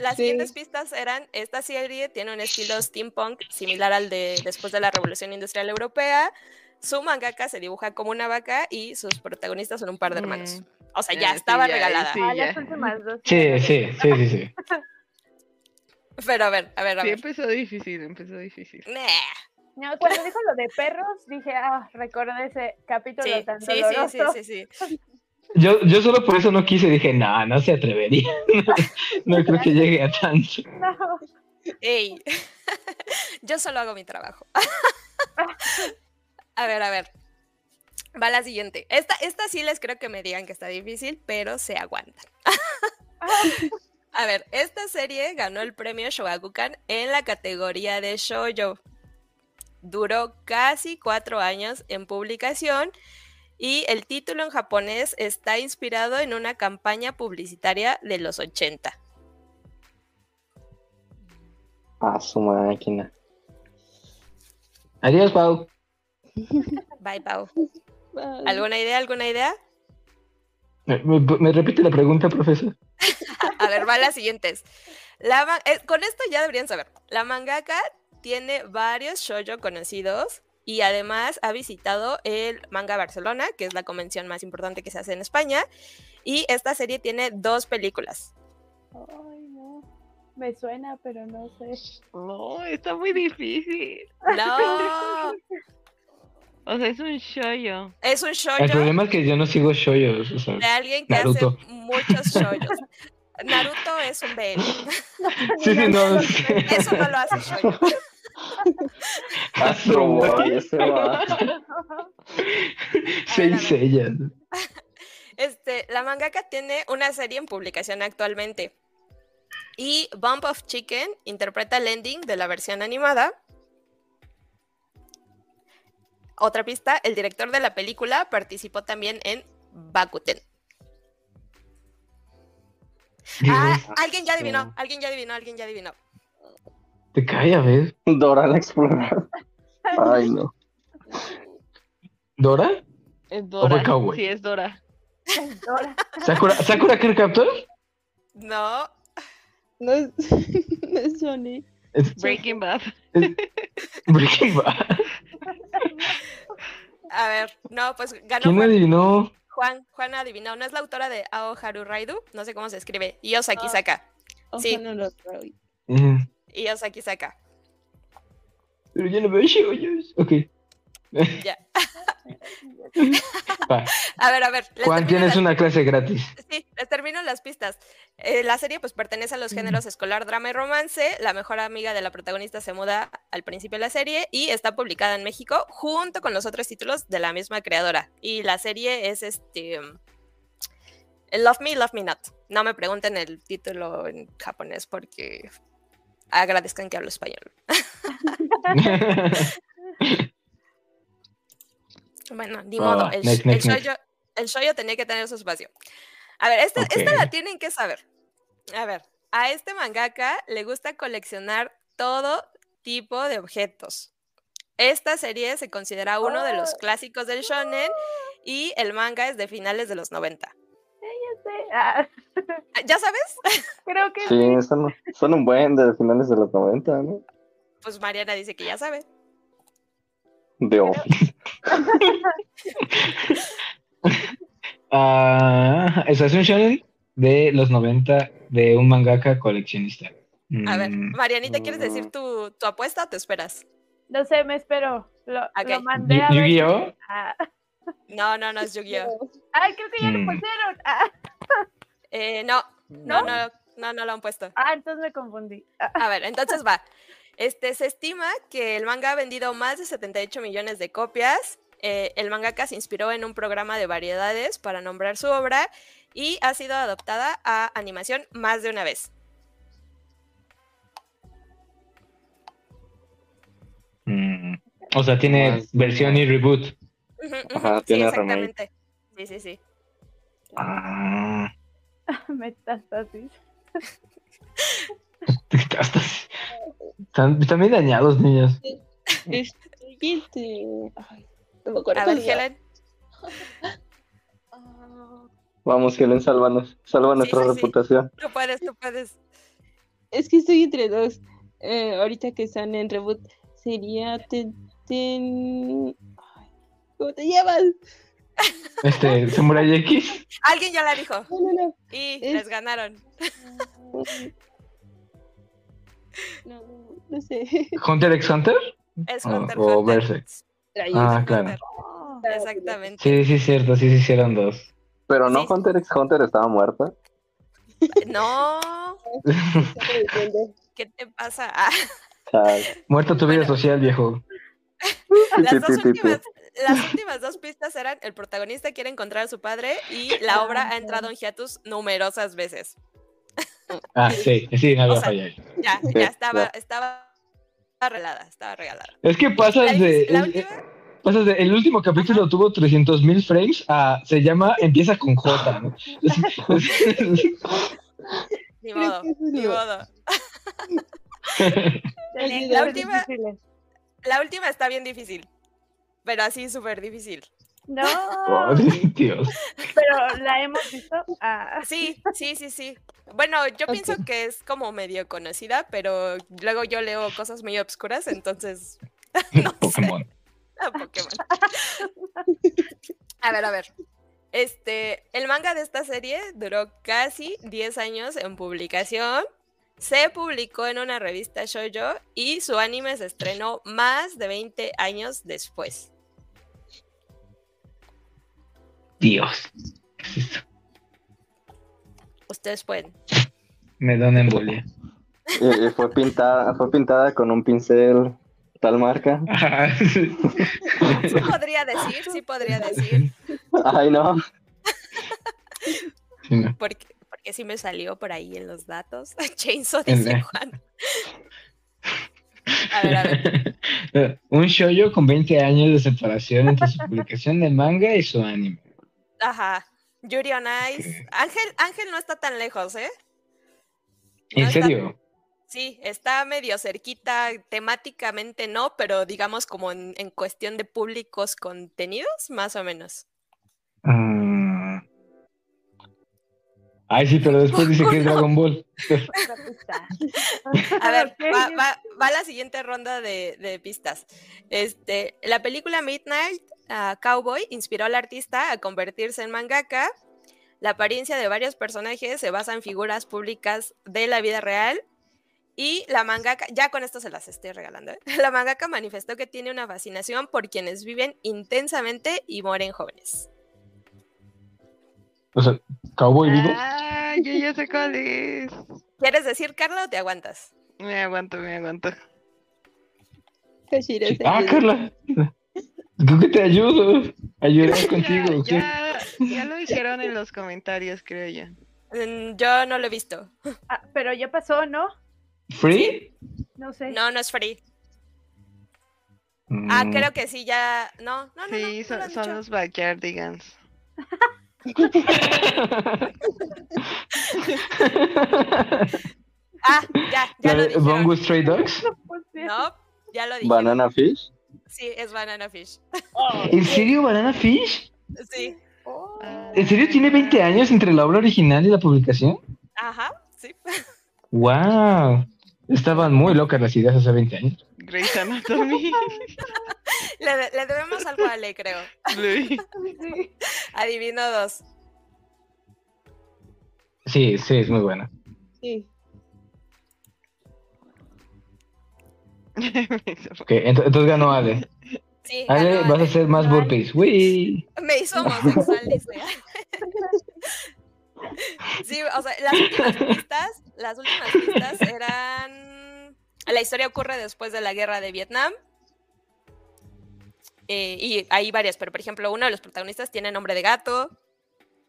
las
Sí.
siguientes pistas eran, esta serie tiene un estilo steampunk similar al de después de la Revolución Industrial Europea. Su mangaka se dibuja como una vaca y sus protagonistas son un par de hermanos. O sea, ya
Eh, sí,
estaba
ya,
regalada.
sí.
Ah,
ya.
dos.
Sí, sí, sí, sí, sí.
Pero a ver, a ver, a
Sí,
ver.
empezó difícil, empezó difícil.
Nah.
No, cuando dijo lo de perros, dije, ah, recordé ese capítulo
Sí,
tan
sí, sí,
doloroso.
sí, sí, sí.
Yo, yo solo por eso no quise, dije, no, no se atrevería. No, creo que llegue a tanto.
No.
Ey, yo solo hago mi trabajo. a ver, a ver. Va la siguiente. Esta, esta sí les creo que me digan que está difícil, pero se aguantan. a ver, esta serie ganó el premio Shogakukan en la categoría de shoujo. Duró casi cuatro años en publicación y el título en japonés está inspirado en una campaña publicitaria de los 80.
A su máquina.
Adiós, Pau.
Bye, Pau. ¿Alguna idea? ¿Alguna idea?
¿Me, me- me repite la pregunta, profesor?
A ver, va las siguientes. La eh, con esto ya deberían saber. La mangaka tiene varios shoujo conocidos y además ha visitado el Manga Barcelona, que es la convención más importante que se hace en España. Y esta serie tiene dos películas.
Ay, no. Me suena, pero no sé.
No, está muy difícil.
No,
O sea, es un shoyo.
es un
El
shoujo
problema es que yo no sigo shoyos. O sea,
de alguien que
Naruto.
hace muchos shoujos. Naruto es un BL.
sí, sí, no.
Eso no lo hace shoujo.
Astro Boy, ese va.
Seis ellas.
Este, la mangaka tiene una serie en publicación actualmente. Y Bump of Chicken interpreta el ending de la versión animada. Otra pista, el director de la película participó también en Bakuten. Ah, alguien ya adivinó, alguien ya adivinó, alguien ya adivinó.
Te cae, a ver.
Dora la Exploradora. Ay, no.
¿Dora?
Es Dora. Sí, es Dora.
Dora.
¿Sakura, ¿Sakura Captor?
No,
No es, no es Sony.
Es-
Breaking Bad.
es- Breaking Bad.
a ver, no, pues ganó
¿Quién
Juan.
adivinó?
Juan, Juan adivinó. No es la autora de Ao Haru Raidu, no sé cómo se escribe. Iosaki
Ah.
Saka. Sí.
Ojalá no lo.
Eh,
Iosaki Saka.
Pero yo no veo shoyos. Ok.
Ya. A ver, a ver.
Juan, tienes
las-
una clase gratis.
Sí, les termino las pistas. Eh, la serie pues pertenece a los géneros escolar, drama y romance. La mejor amiga de la protagonista se muda al principio de la serie y está publicada en México junto con los otros títulos de la misma creadora. Y la serie es este Love Me, Love Me Not. No me pregunten el título en japonés porque agradezcan que hablo español. Bueno, ni modo.
va,
El,
next,
el shoujo tenía que tener su espacio. A ver, esta, esta la tienen que saber. A ver, a este mangaka le gusta coleccionar todo tipo de objetos. Esta serie se considera uno de los clásicos del shonen y el manga es de finales de los 90.
Ah.
¿Ya sabes?
Creo que
sí. Son, son un buen de finales de los 90, ¿no?
Pues Mariana dice que ya sabe.
De Office.
Ah, es un shonen de los 90 de un mangaka coleccionista.
A ver,
Mm,
Marianita, ¿quieres decir tu, tu apuesta o te esperas?
No sé, me espero. Lo, mandé a ver.
Yu-Gi-Oh.
Ah.
No, no, no es Yu-Gi-Oh!
Ay, creo que ya lo
Mm.
pusieron. Ah,
Eh, no, no, no, no, no lo han puesto.
ah, entonces me confundí. Ah,
A ver, entonces va. Este, se estima que el manga ha vendido más de 78 millones de copias. Eh, el mangaka se inspiró en un programa de variedades para nombrar su obra y ha sido adaptada a animación más de una vez.
mm, o sea, tiene versión y reboot.
Ujú, ujú,
Ajá,
sí,
tiene remake.
exactamente. Sí, sí, sí.
Ah,
metástasis.
Metástasis. Están, están bien dañados, niños.
Estoy este. Ay, no me acuerdo
A ver,
cómo se llama.
Helen.
Vamos, Helen, sálvanos. Salva
Sí,
nuestra
sí, sí.
reputación.
Tú puedes, tú puedes.
Es que estoy entre dos. Eh, ahorita que están en reboot, sería Ten. ¿Cómo te llamas?
Este, Samurai X.
Alguien ya la dijo.
No, no, no.
Y
Es-
les ganaron.
No, no sé.
Hunter x Hunter.
Es
O-
Hunter
o
Hunter.
Ah,
Hunter,
claro.
Exactamente.
Sí, sí, es cierto. Sí, se hicieron dos.
Pero no
Sí.
Hunter x Hunter estaba muerta.
No, ¿qué te pasa? Ah.
Muerta tu vida
Bueno.
social, viejo.
las, dos últimas, las últimas dos pistas eran el protagonista quiere encontrar a su padre y la obra ha entrado en hiatus numerosas veces.
Ah, sí, sí, no había
O sea,
falla ahí.
Ya, ya estaba, estaba regalada, estaba regalada.
Es que
La,
pasas de.
la
el-
última,
el último capítulo tuvo 300.000 frames a. Se llama Empieza con J. ¿no?
ni modo, ni modo. La última-. La última está bien difícil, pero así súper difícil.
No,
Dios.
pero la hemos visto. Ah,
Sí, sí, sí, sí. Bueno, yo pienso que es como medio conocida, pero luego yo leo cosas muy obscuras, entonces no sé.
Pokémon.
Ah, Pokémon. A ver, a ver. Este, el manga de esta serie duró casi 10 años en publicación. Se publicó en una revista shoujo y su anime se estrenó más de 20 años después.
Dios. ¿Qué es esto?
Ustedes pueden.
Me da una embolia.
Y, y fue pintada, fue pintada con un pincel tal marca.
Sí.
Podría decir, sí podría decir,
Ay, no.
Sí, no.
porque, porque sí me salió por ahí en los datos. Chainsaw dice Juan. A ver, a ver.
Un shoujo con 20 años de separación entre su publicación de manga y su anime.
Ajá. Yuri on Ice. Ángel, Ángel no está tan lejos, ¿eh?
¿En
está-
serio?
Sí, está medio cerquita, temáticamente no, pero digamos como en, en cuestión de públicos contenidos, más o menos.
Ah. Ay, sí, pero después dice que es Dragon Ball.
A ver, va, va- va la siguiente ronda de, de pistas. Este, la película Midnight Cowboy inspiró al artista a convertirse en mangaka. La apariencia de varios personajes se basa en figuras públicas de la vida real. Y la mangaka, ya con esto se las estoy regalando, ¿eh? la mangaka manifestó que tiene una fascinación por quienes viven intensamente y mueren jóvenes.
O sea, Cowboy vivo.
Ah, yo ya sé cuál es.
¿Quieres decir, Carla, o te aguantas?
Me aguanto, me aguanto.
Sí. Ah. Carla. Creo que te ayudo. Ayudar contigo.
Ya, ya lo dijeron en los comentarios, creo yo.
Mm, Yo no lo he visto.
Ah, pero ya pasó, ¿no?
¿Free?
No sé.
No, no es free. Ah,
Mm.
creo que sí, ya. No, no, no. no,
Sí,
no
son,
lo
son los backyardigans.
Ah, ya, ya lo
¿La de
dijeron.
Bongo Stray Dogs?
Pues.
No, ya lo dijeron.
Banana Fish.
Sí, es Banana Fish.
¿En serio Banana Fish?
Sí.
¿En serio tiene 20 años entre la obra original y la publicación?
Ajá, sí.
¡Wow! Estaban muy locas las ideas hace 20 años.
Grey's Anatomy.
le, le, debemos algo a Ale, creo. Sí. Adivino dos.
Sí, sí, es muy buena.
Sí.
ok, entonces ganó Ale.
Sí,
Ale, vas a hacer más burpees.
Me hizo homosexual, dice. sí, o sea, las últimas pistas, las últimas pistas eran. La historia ocurre después de la guerra de Vietnam. Eh, y hay varias, pero por ejemplo, uno de los protagonistas tiene nombre de gato.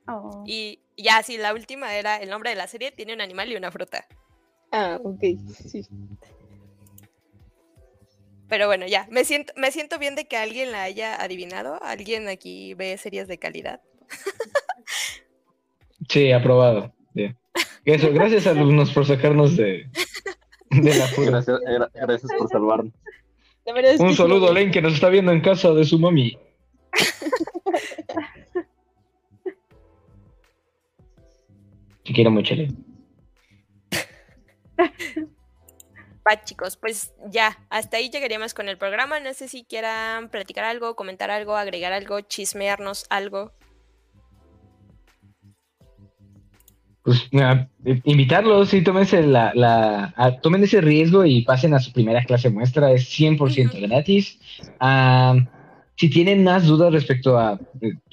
Oh. Y ya, sí, la última era el nombre de la serie, tiene un animal y una fruta.
Ah, ok, sí.
Pero bueno, ya, me siento, me siento bien de que alguien la haya adivinado. ¿Alguien aquí ve series de calidad?
Sí, aprobado. Eso, gracias alumnos por sacarnos de, de la fuga.
Gracias, por salvarnos.
Un saludo a Len que nos está viendo en casa de su mami. Te quiero mucho, Len.
Va, chicos, pues ya, hasta ahí llegaríamos con el programa. No sé si quieran platicar algo, comentar algo, agregar algo, chismearnos algo.
Pues invitarlos, sí, tómense la, la tomen ese riesgo y pasen a su primera clase muestra, es 100% gratis. si tienen más dudas respecto a,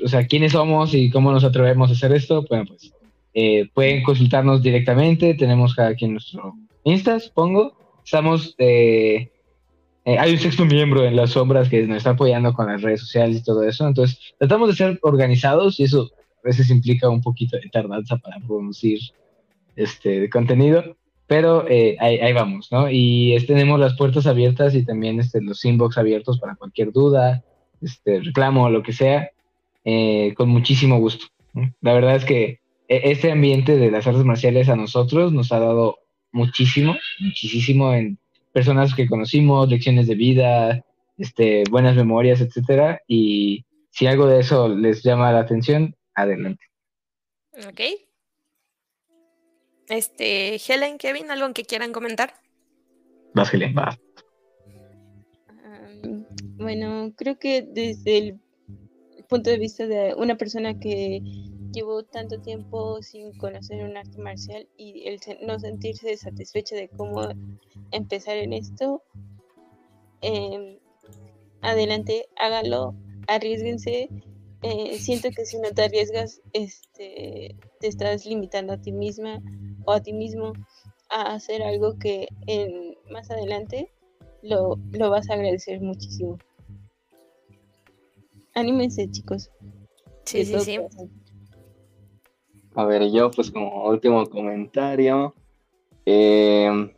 o sea, quiénes somos y cómo nos atrevemos a hacer esto, bueno, pues eh, pueden consultarnos directamente, tenemos aquí nuestro Insta, supongo, Estamos, eh, eh, hay un sexto miembro en las sombras que nos está apoyando con las redes sociales y todo eso. Entonces, tratamos de ser organizados y eso a veces implica un poquito de tardanza para producir este contenido, pero eh, ahí, vamos, ¿no? Y tenemos las puertas abiertas y también este, los inbox abiertos para cualquier duda, este, reclamo o lo que sea, con muchísimo gusto. La verdad es que este ambiente de las artes marciales a nosotros nos ha dado muchísimo, muchísimo en personas que conocimos, lecciones de vida, este, buenas memorias, etcétera. Y si algo de eso les llama la atención, adelante.
Ok. Este, Helen, Kevin, ¿algo que quieran comentar?
Vas, Helen, vas.
bueno, creo que desde el punto de vista de una persona que llevó tanto tiempo sin conocer un arte marcial y el no sentirse satisfecha de cómo empezar en esto, em, adelante, hágalo, arriesguense. Eh, siento que si no te arriesgas, este, te estás limitando a ti misma o a ti mismo a hacer algo que en, más adelante lo, lo vas a agradecer muchísimo. Anímense, chicos.
Sí, sí, sí.
A ver, yo pues como último comentario, eh,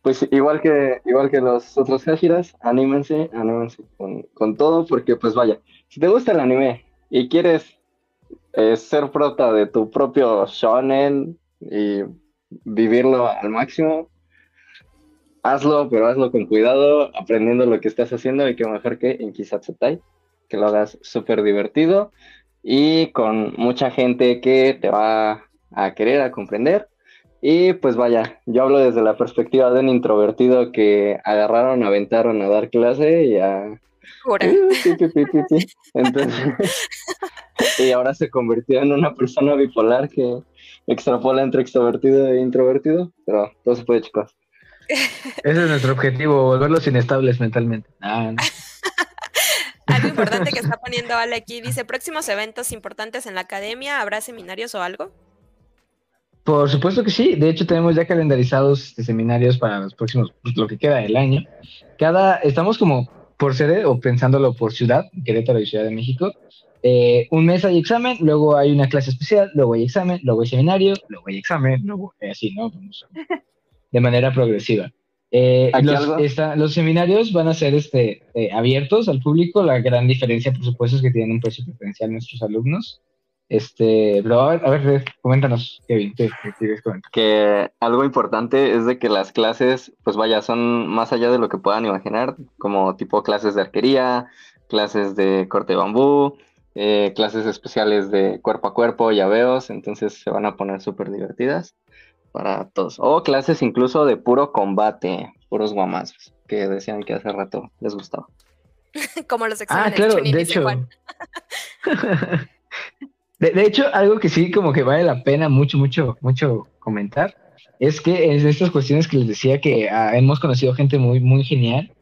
pues igual que, igual que los otros Hashiras, anímense, anímense con, todo, porque pues vaya, si te gusta el anime y quieres eh, ser prota de tu propio shonen y vivirlo al máximo, hazlo, pero hazlo con cuidado, aprendiendo lo que estás haciendo y que mejor que en Kisatsutai, que lo hagas súper divertido y con mucha gente que te va a querer, a comprender. Y pues vaya, yo hablo desde la perspectiva de un introvertido que agarraron, aventaron a dar clase y a... y ahora se convirtió en una persona bipolar que extrapola entre extrovertido e introvertido, pero todo se puede, chicos.
Ese es nuestro objetivo, volverlos inestables mentalmente. Ah,
algo importante que está poniendo Ale aquí, dice, próximos eventos importantes en la academia, ¿habrá seminarios o algo?
Por supuesto que sí, de hecho tenemos ya calendarizados este, seminarios para los próximos, pues, lo que queda del año. Cada, estamos como por sede o pensándolo por ciudad, Querétaro y Ciudad de México. Eh, un mes hay examen, luego hay una clase especial, luego hay examen, luego hay seminario, luego hay examen, luego así, ¿no? de manera progresiva. Eh, los, seminarios van a ser este, eh, abiertos al público. La gran diferencia, por supuesto, es que tienen un precio preferencial nuestros alumnos. Este, pero a ver, a ver coméntanos, Kevin, ¿qué, quieres comentar?
Que algo importante es de que las clases, pues vaya, son más allá de lo que puedan imaginar, como tipo clases de arquería, clases de corte de bambú, eh, clases especiales de cuerpo a cuerpo, llaveos, entonces se van a poner súper divertidas para todos. O clases incluso de puro combate, puros guamazos, que decían que hace rato les gustaba.
Como los
exámenes. Ah, claro, de hecho. de, hecho, algo que sí como que vale la pena mucho, mucho, mucho comentar, es que en estas cuestiones que les decía que ah, hemos conocido gente muy, muy genial,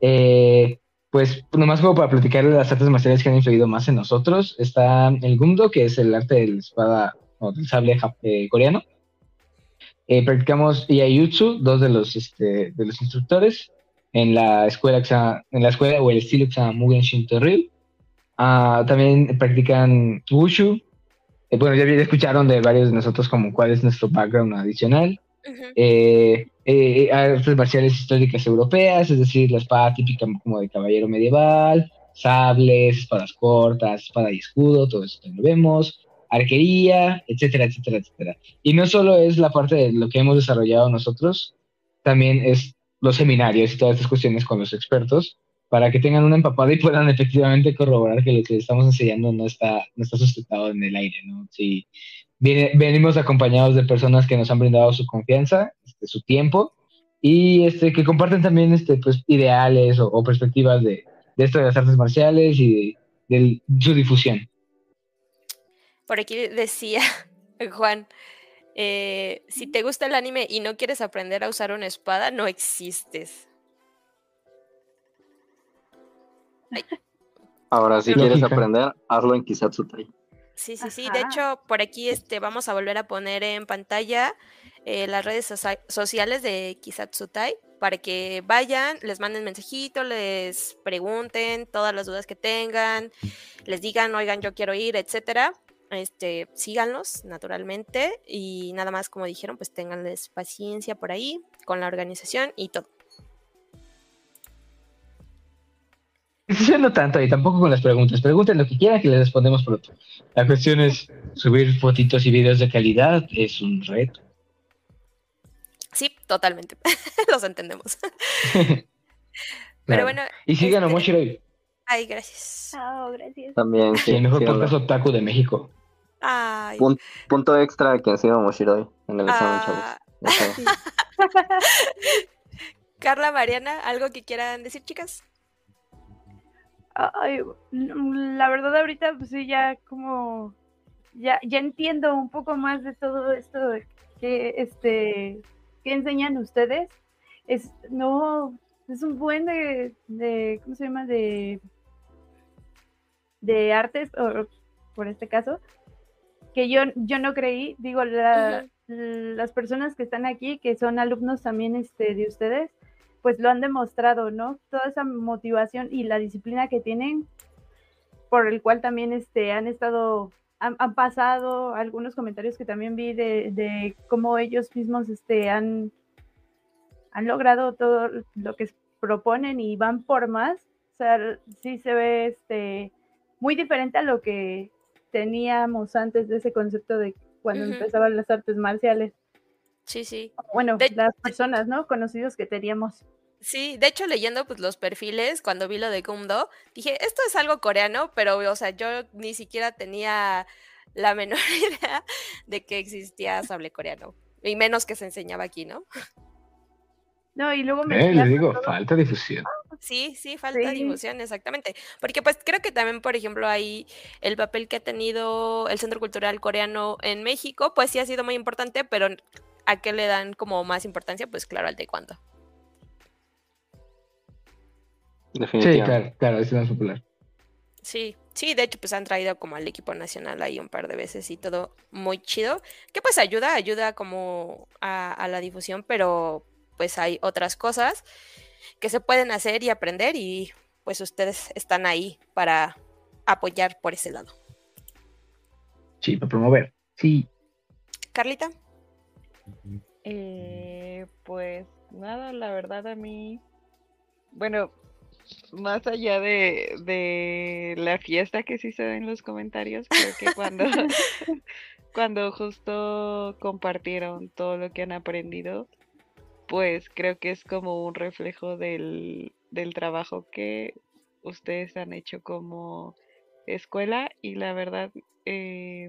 eh, pues nomás como para platicar de las artes marciales que han influido más en nosotros, está el Gumdo, que es el arte de la espada o del sable eh, coreano. Eh, practicamos Iaiutsu, dos de los, este, de los instructores, en la escuela en la escuela o el estilo que se llama Mugen Shinto Ryu. Ah, también practican Wushu. Eh, bueno, ya escucharon de varios de nosotros como cuál es nuestro background adicional. Eh, eh, artes marciales históricas europeas, es decir, la espada típica como de caballero medieval, sables, espadas cortas, espada y escudo, todo eso lo vemos, arquería, etcétera, etcétera, etcétera. Y no solo es la parte de lo que hemos desarrollado nosotros, también es los seminarios y todas estas cuestiones con los expertos para que tengan una empapada y puedan efectivamente corroborar que lo que estamos enseñando no está, no está sustentado en el aire, ¿no? Si venimos acompañados de personas que nos han brindado su confianza, este, su tiempo, y este, que comparten también este, pues, ideales o, perspectivas de, de, esto de las artes marciales y de su difusión.
Por aquí decía Juan, eh, si te gusta el anime y no quieres aprender a usar una espada, no existes.
Ahora, si quieres aprender, hazlo en Kisatsutai.
Sí, sí, sí. De hecho, por aquí este, vamos a volver a poner en pantalla eh, las redes sociales de Kisatsutai para que vayan, les manden mensajito, les pregunten todas las dudas que tengan, les digan, oigan, yo quiero ir, etcétera este, síganlos naturalmente y nada más como dijeron, pues tenganles paciencia por ahí con la organización y todo.
No tanto y tampoco con las preguntas. Pregunten lo que quieran que les respondemos por otro. La cuestión es subir fotitos y videos de calidad es un reto.
Sí, totalmente. Los entendemos. Pero bueno.
Y sigan a este, Moshiroi.
Ay, gracias.
Oh, gracias.
También.
Sí, el mejor podcast otaku de México
punto extra que ha sido Moshiroi en el examen, ah.
Carla, Mariana, ¿algo que quieran decir, chicas?
la verdad ahorita pues sí ya como ya, ya entiendo un poco más de todo esto que este que enseñan ustedes. Es no es un buen de, de ¿cómo se llama? de de artes por este caso que yo, yo no creí, digo, las personas que están aquí, que son alumnos también este, de ustedes, pues lo han demostrado, ¿no? Toda esa motivación y la disciplina que tienen, por el cual también este, han estado, han, pasado algunos comentarios que también vi de, de cómo ellos mismos este, han, han logrado todo lo que proponen y van por más. O sea, sí se ve este, muy diferente a lo que teníamos antes de ese concepto de cuando empezaban las artes marciales.
Sí, sí.
Bueno, las personas, ¿no? Conocidos que teníamos.
Sí, de hecho leyendo pues los perfiles, cuando vi lo de Gumdo, dije, esto es algo coreano, pero o sea, yo ni siquiera tenía la menor idea de que existía sable coreano, y menos que se enseñaba aquí, ¿no?
No, y luego me...
Eh, le digo, falta difusión.
Sí, sí, falta difusión, exactamente. Porque pues creo que también, por ejemplo, ahí el papel que ha tenido el Centro Cultural Coreano en México, pues sí ha sido muy importante, pero ¿a qué le dan como más importancia? Pues claro, al taekwondo.
Sí, claro, claro, es más popular.
Sí, sí, de hecho, pues han traído como al equipo nacional ahí un par de veces y todo muy chido. Que pues ayuda, ayuda como a, a la difusión, pero pues hay otras cosas que se pueden hacer y aprender y pues ustedes están ahí para apoyar por ese lado.
Sí, para promover. Sí.
Carlita.
Eh, pues nada, la verdad a mí, bueno, más allá de, de la fiesta que sí se ve en los comentarios, creo que cuando, cuando justo compartieron todo lo que han aprendido, pues creo que es como un reflejo del, del trabajo que ustedes han hecho como escuela y la verdad eh,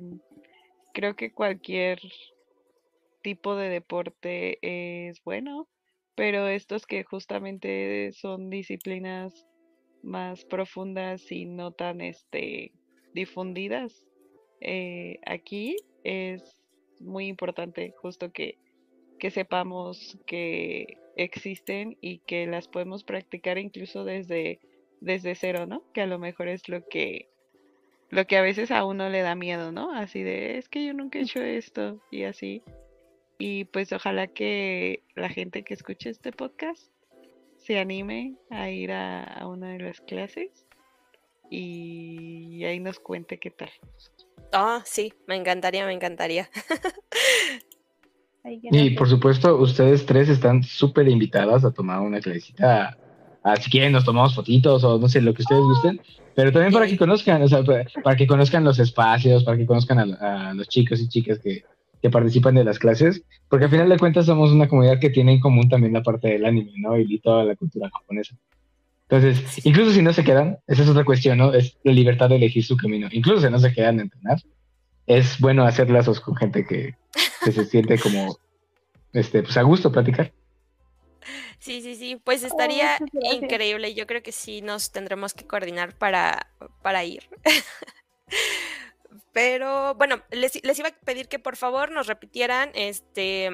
creo que cualquier tipo de deporte es bueno, pero estos que justamente son disciplinas más profundas y no tan este difundidas eh, aquí es muy importante justo que, que sepamos que existen y que las podemos practicar incluso desde, desde cero, ¿no? Que a lo mejor es lo que lo que a veces a uno le da miedo, ¿no? Así de, es que yo nunca he hecho esto y así. Y pues ojalá que la gente que escuche este podcast se anime a ir a, una de las clases y ahí nos cuente qué tal.
Ah, sí, me encantaría, me encantaría.
y por supuesto, ustedes tres están súper invitadas a tomar una clasita. si quieren, nos tomamos fotitos o no sé, lo que ustedes gusten. Pero también para que conozcan, o sea, para, que conozcan los espacios, para que conozcan a, los chicos y chicas que, participan de las clases, porque al final de cuentas somos una comunidad que tiene en común también la parte del anime, ¿no? Y, toda la cultura japonesa. Entonces, incluso si no se quedan, esa es otra cuestión, ¿no? Es la libertad de elegir su camino. Incluso si no se quedan a entrenar, es bueno hacer lazos con gente que, se siente como, este, pues a gusto platicar.
Sí, sí, sí, pues estaría increíble. Yo creo que sí nos tendremos que coordinar para, para ir. Pero bueno, les, iba a pedir que por favor nos repitieran este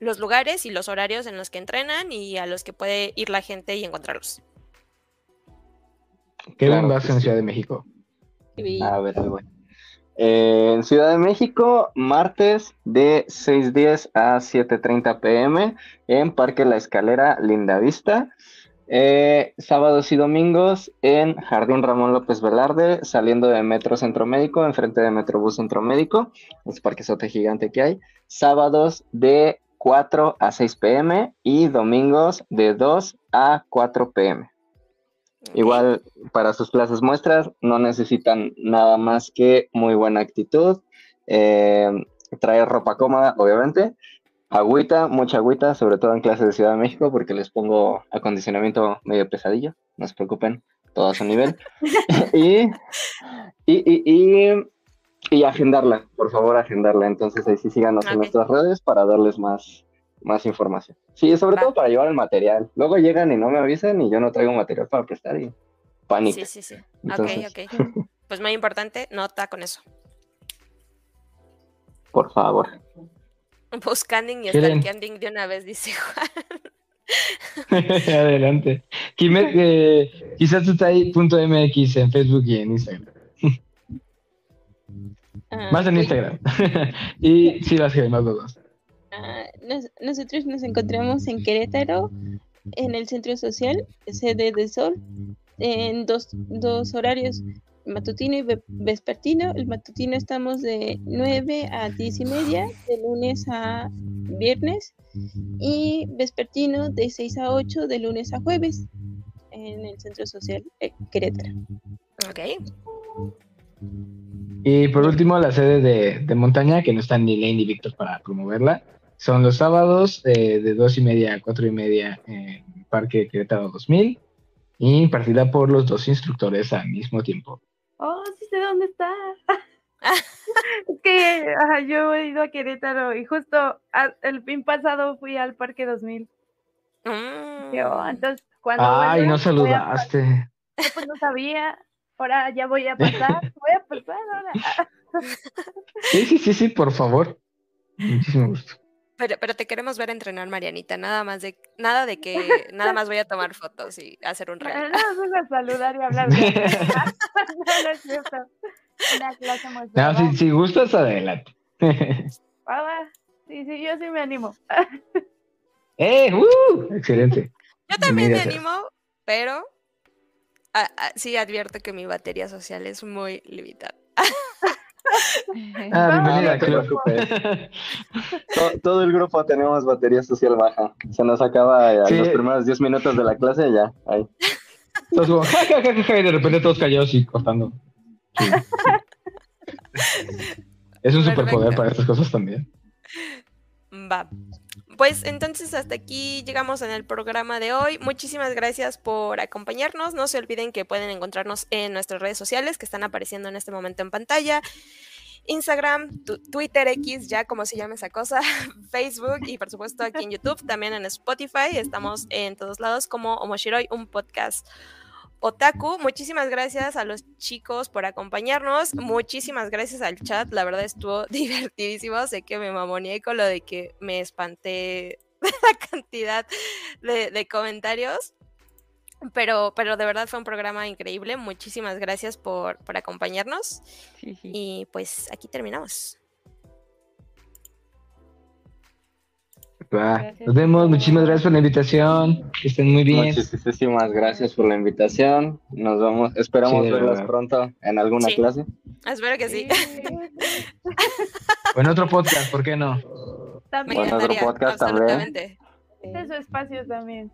los lugares y los horarios en los que entrenan y a los que puede ir la gente y encontrarlos.
¿Qué claro vas en Ciudad de México?
A ver, bueno. Eh, en Ciudad de México, martes de 6.10 a 7.30 pm en Parque La Escalera, Linda Vista. Eh, sábados y domingos en Jardín Ramón López Velarde, saliendo de Metro Centro Médico, enfrente de Metrobús Centro Médico, es parquezote gigante que hay. Sábados de 4 a 6 pm y domingos de 2 a 4 pm. Igual para sus clases muestras no necesitan nada más que muy buena actitud, eh, traer ropa cómoda, obviamente, agüita, mucha agüita, sobre todo en clases de Ciudad de México, porque les pongo acondicionamiento medio pesadillo, no se preocupen, todo a su nivel. y, y, y, agendarla, por favor, agendarla. Entonces ahí sí síganos en nuestras redes para darles más, más información. Sí, sobre todo para llevar el material. Luego llegan y no me avisan y yo no traigo material para prestar y pánico.
Sí, sí, sí. Ok, ok. Pues muy importante, nota con eso.
Por favor.
Buscanding y stalkeanding de una vez, dice Juan.
Adelante. Eh, quizás está ahí punto MX en Facebook y en Instagram. Ah, más en Instagram. y sí, las que más los dos.
Ah, nosotros nos encontramos en Querétaro, en el centro social, sede de Sol, en dos, dos horarios, matutino y vespertino. El matutino estamos de 9 a 10 y media, de lunes a viernes, y vespertino de 6 a 8, de lunes a jueves, en el centro social eh, Querétaro.
Ok.
Y por último, la sede de, de montaña, que no están ni Lane ni Víctor para promoverla, son los sábados eh, de dos y media a cuatro y media en Parque Querétaro 2000 y partida por los dos instructores al mismo tiempo.
Oh, sí sé dónde está. es que yo he ido a Querétaro y justo el fin pasado fui al Parque 2000. Mm. entonces, cuando
Ay, no saludaste.
pues no sabía. Ahora ya voy a pasar. Voy a pasar ahora.
sí, sí, sí, sí, por favor. Muchísimo gusto.
Pero, pero te queremos ver entrenar, Marianita. Nada más de, nada de que nada más voy a tomar fotos y hacer un reel.
No, voy a saludar y hablar. De... no, no es cierto. Una clase muy
No, si, si, gustas, adelante.
Ah, sí, sí, yo sí me animo.
¡Eh! Uh, excelente.
Yo también me animo, pero sí advierto que mi batería social es muy limitada.
Ah, bienvenida,
todo, el grupo tenemos batería social baja. Se nos acaba a los primeros 10 minutos de la clase ya. Ahí.
y de repente todos callados y cortando. es un superpoder para estas cosas también.
Va. Pues entonces hasta aquí llegamos en el programa de hoy. Muchísimas gracias por acompañarnos. No se olviden que pueden encontrarnos en nuestras redes sociales que están apareciendo en este momento en pantalla. Instagram, Twitter X, ya como se llama esa cosa, Facebook y por supuesto aquí en YouTube, también en Spotify. Estamos en todos lados como Omoshiroi, un podcast Otaku, muchísimas gracias a los chicos por acompañarnos. Muchísimas gracias al chat. La verdad estuvo divertidísimo. Sé que me mamoneé con lo de que me espanté la cantidad de, comentarios. Pero, pero de verdad fue un programa increíble. Muchísimas gracias por, acompañarnos. Y pues aquí terminamos.
Nos vemos, muchísimas gracias por la invitación, que estén muy bien.
Muchísimas gracias por la invitación, nos vamos, esperamos verlas pronto en alguna clase.
Espero que sí.
o en otro podcast, ¿por qué no?
También.
En otro podcast también.
Este es su espacio también.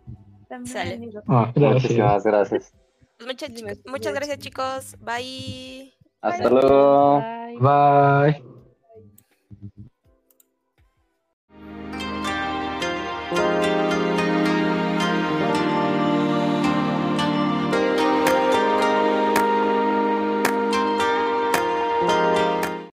también
ah, Muchísimas gracias.
Pues muchas, muchas gracias chicos, bye.
Hasta luego.
Bye.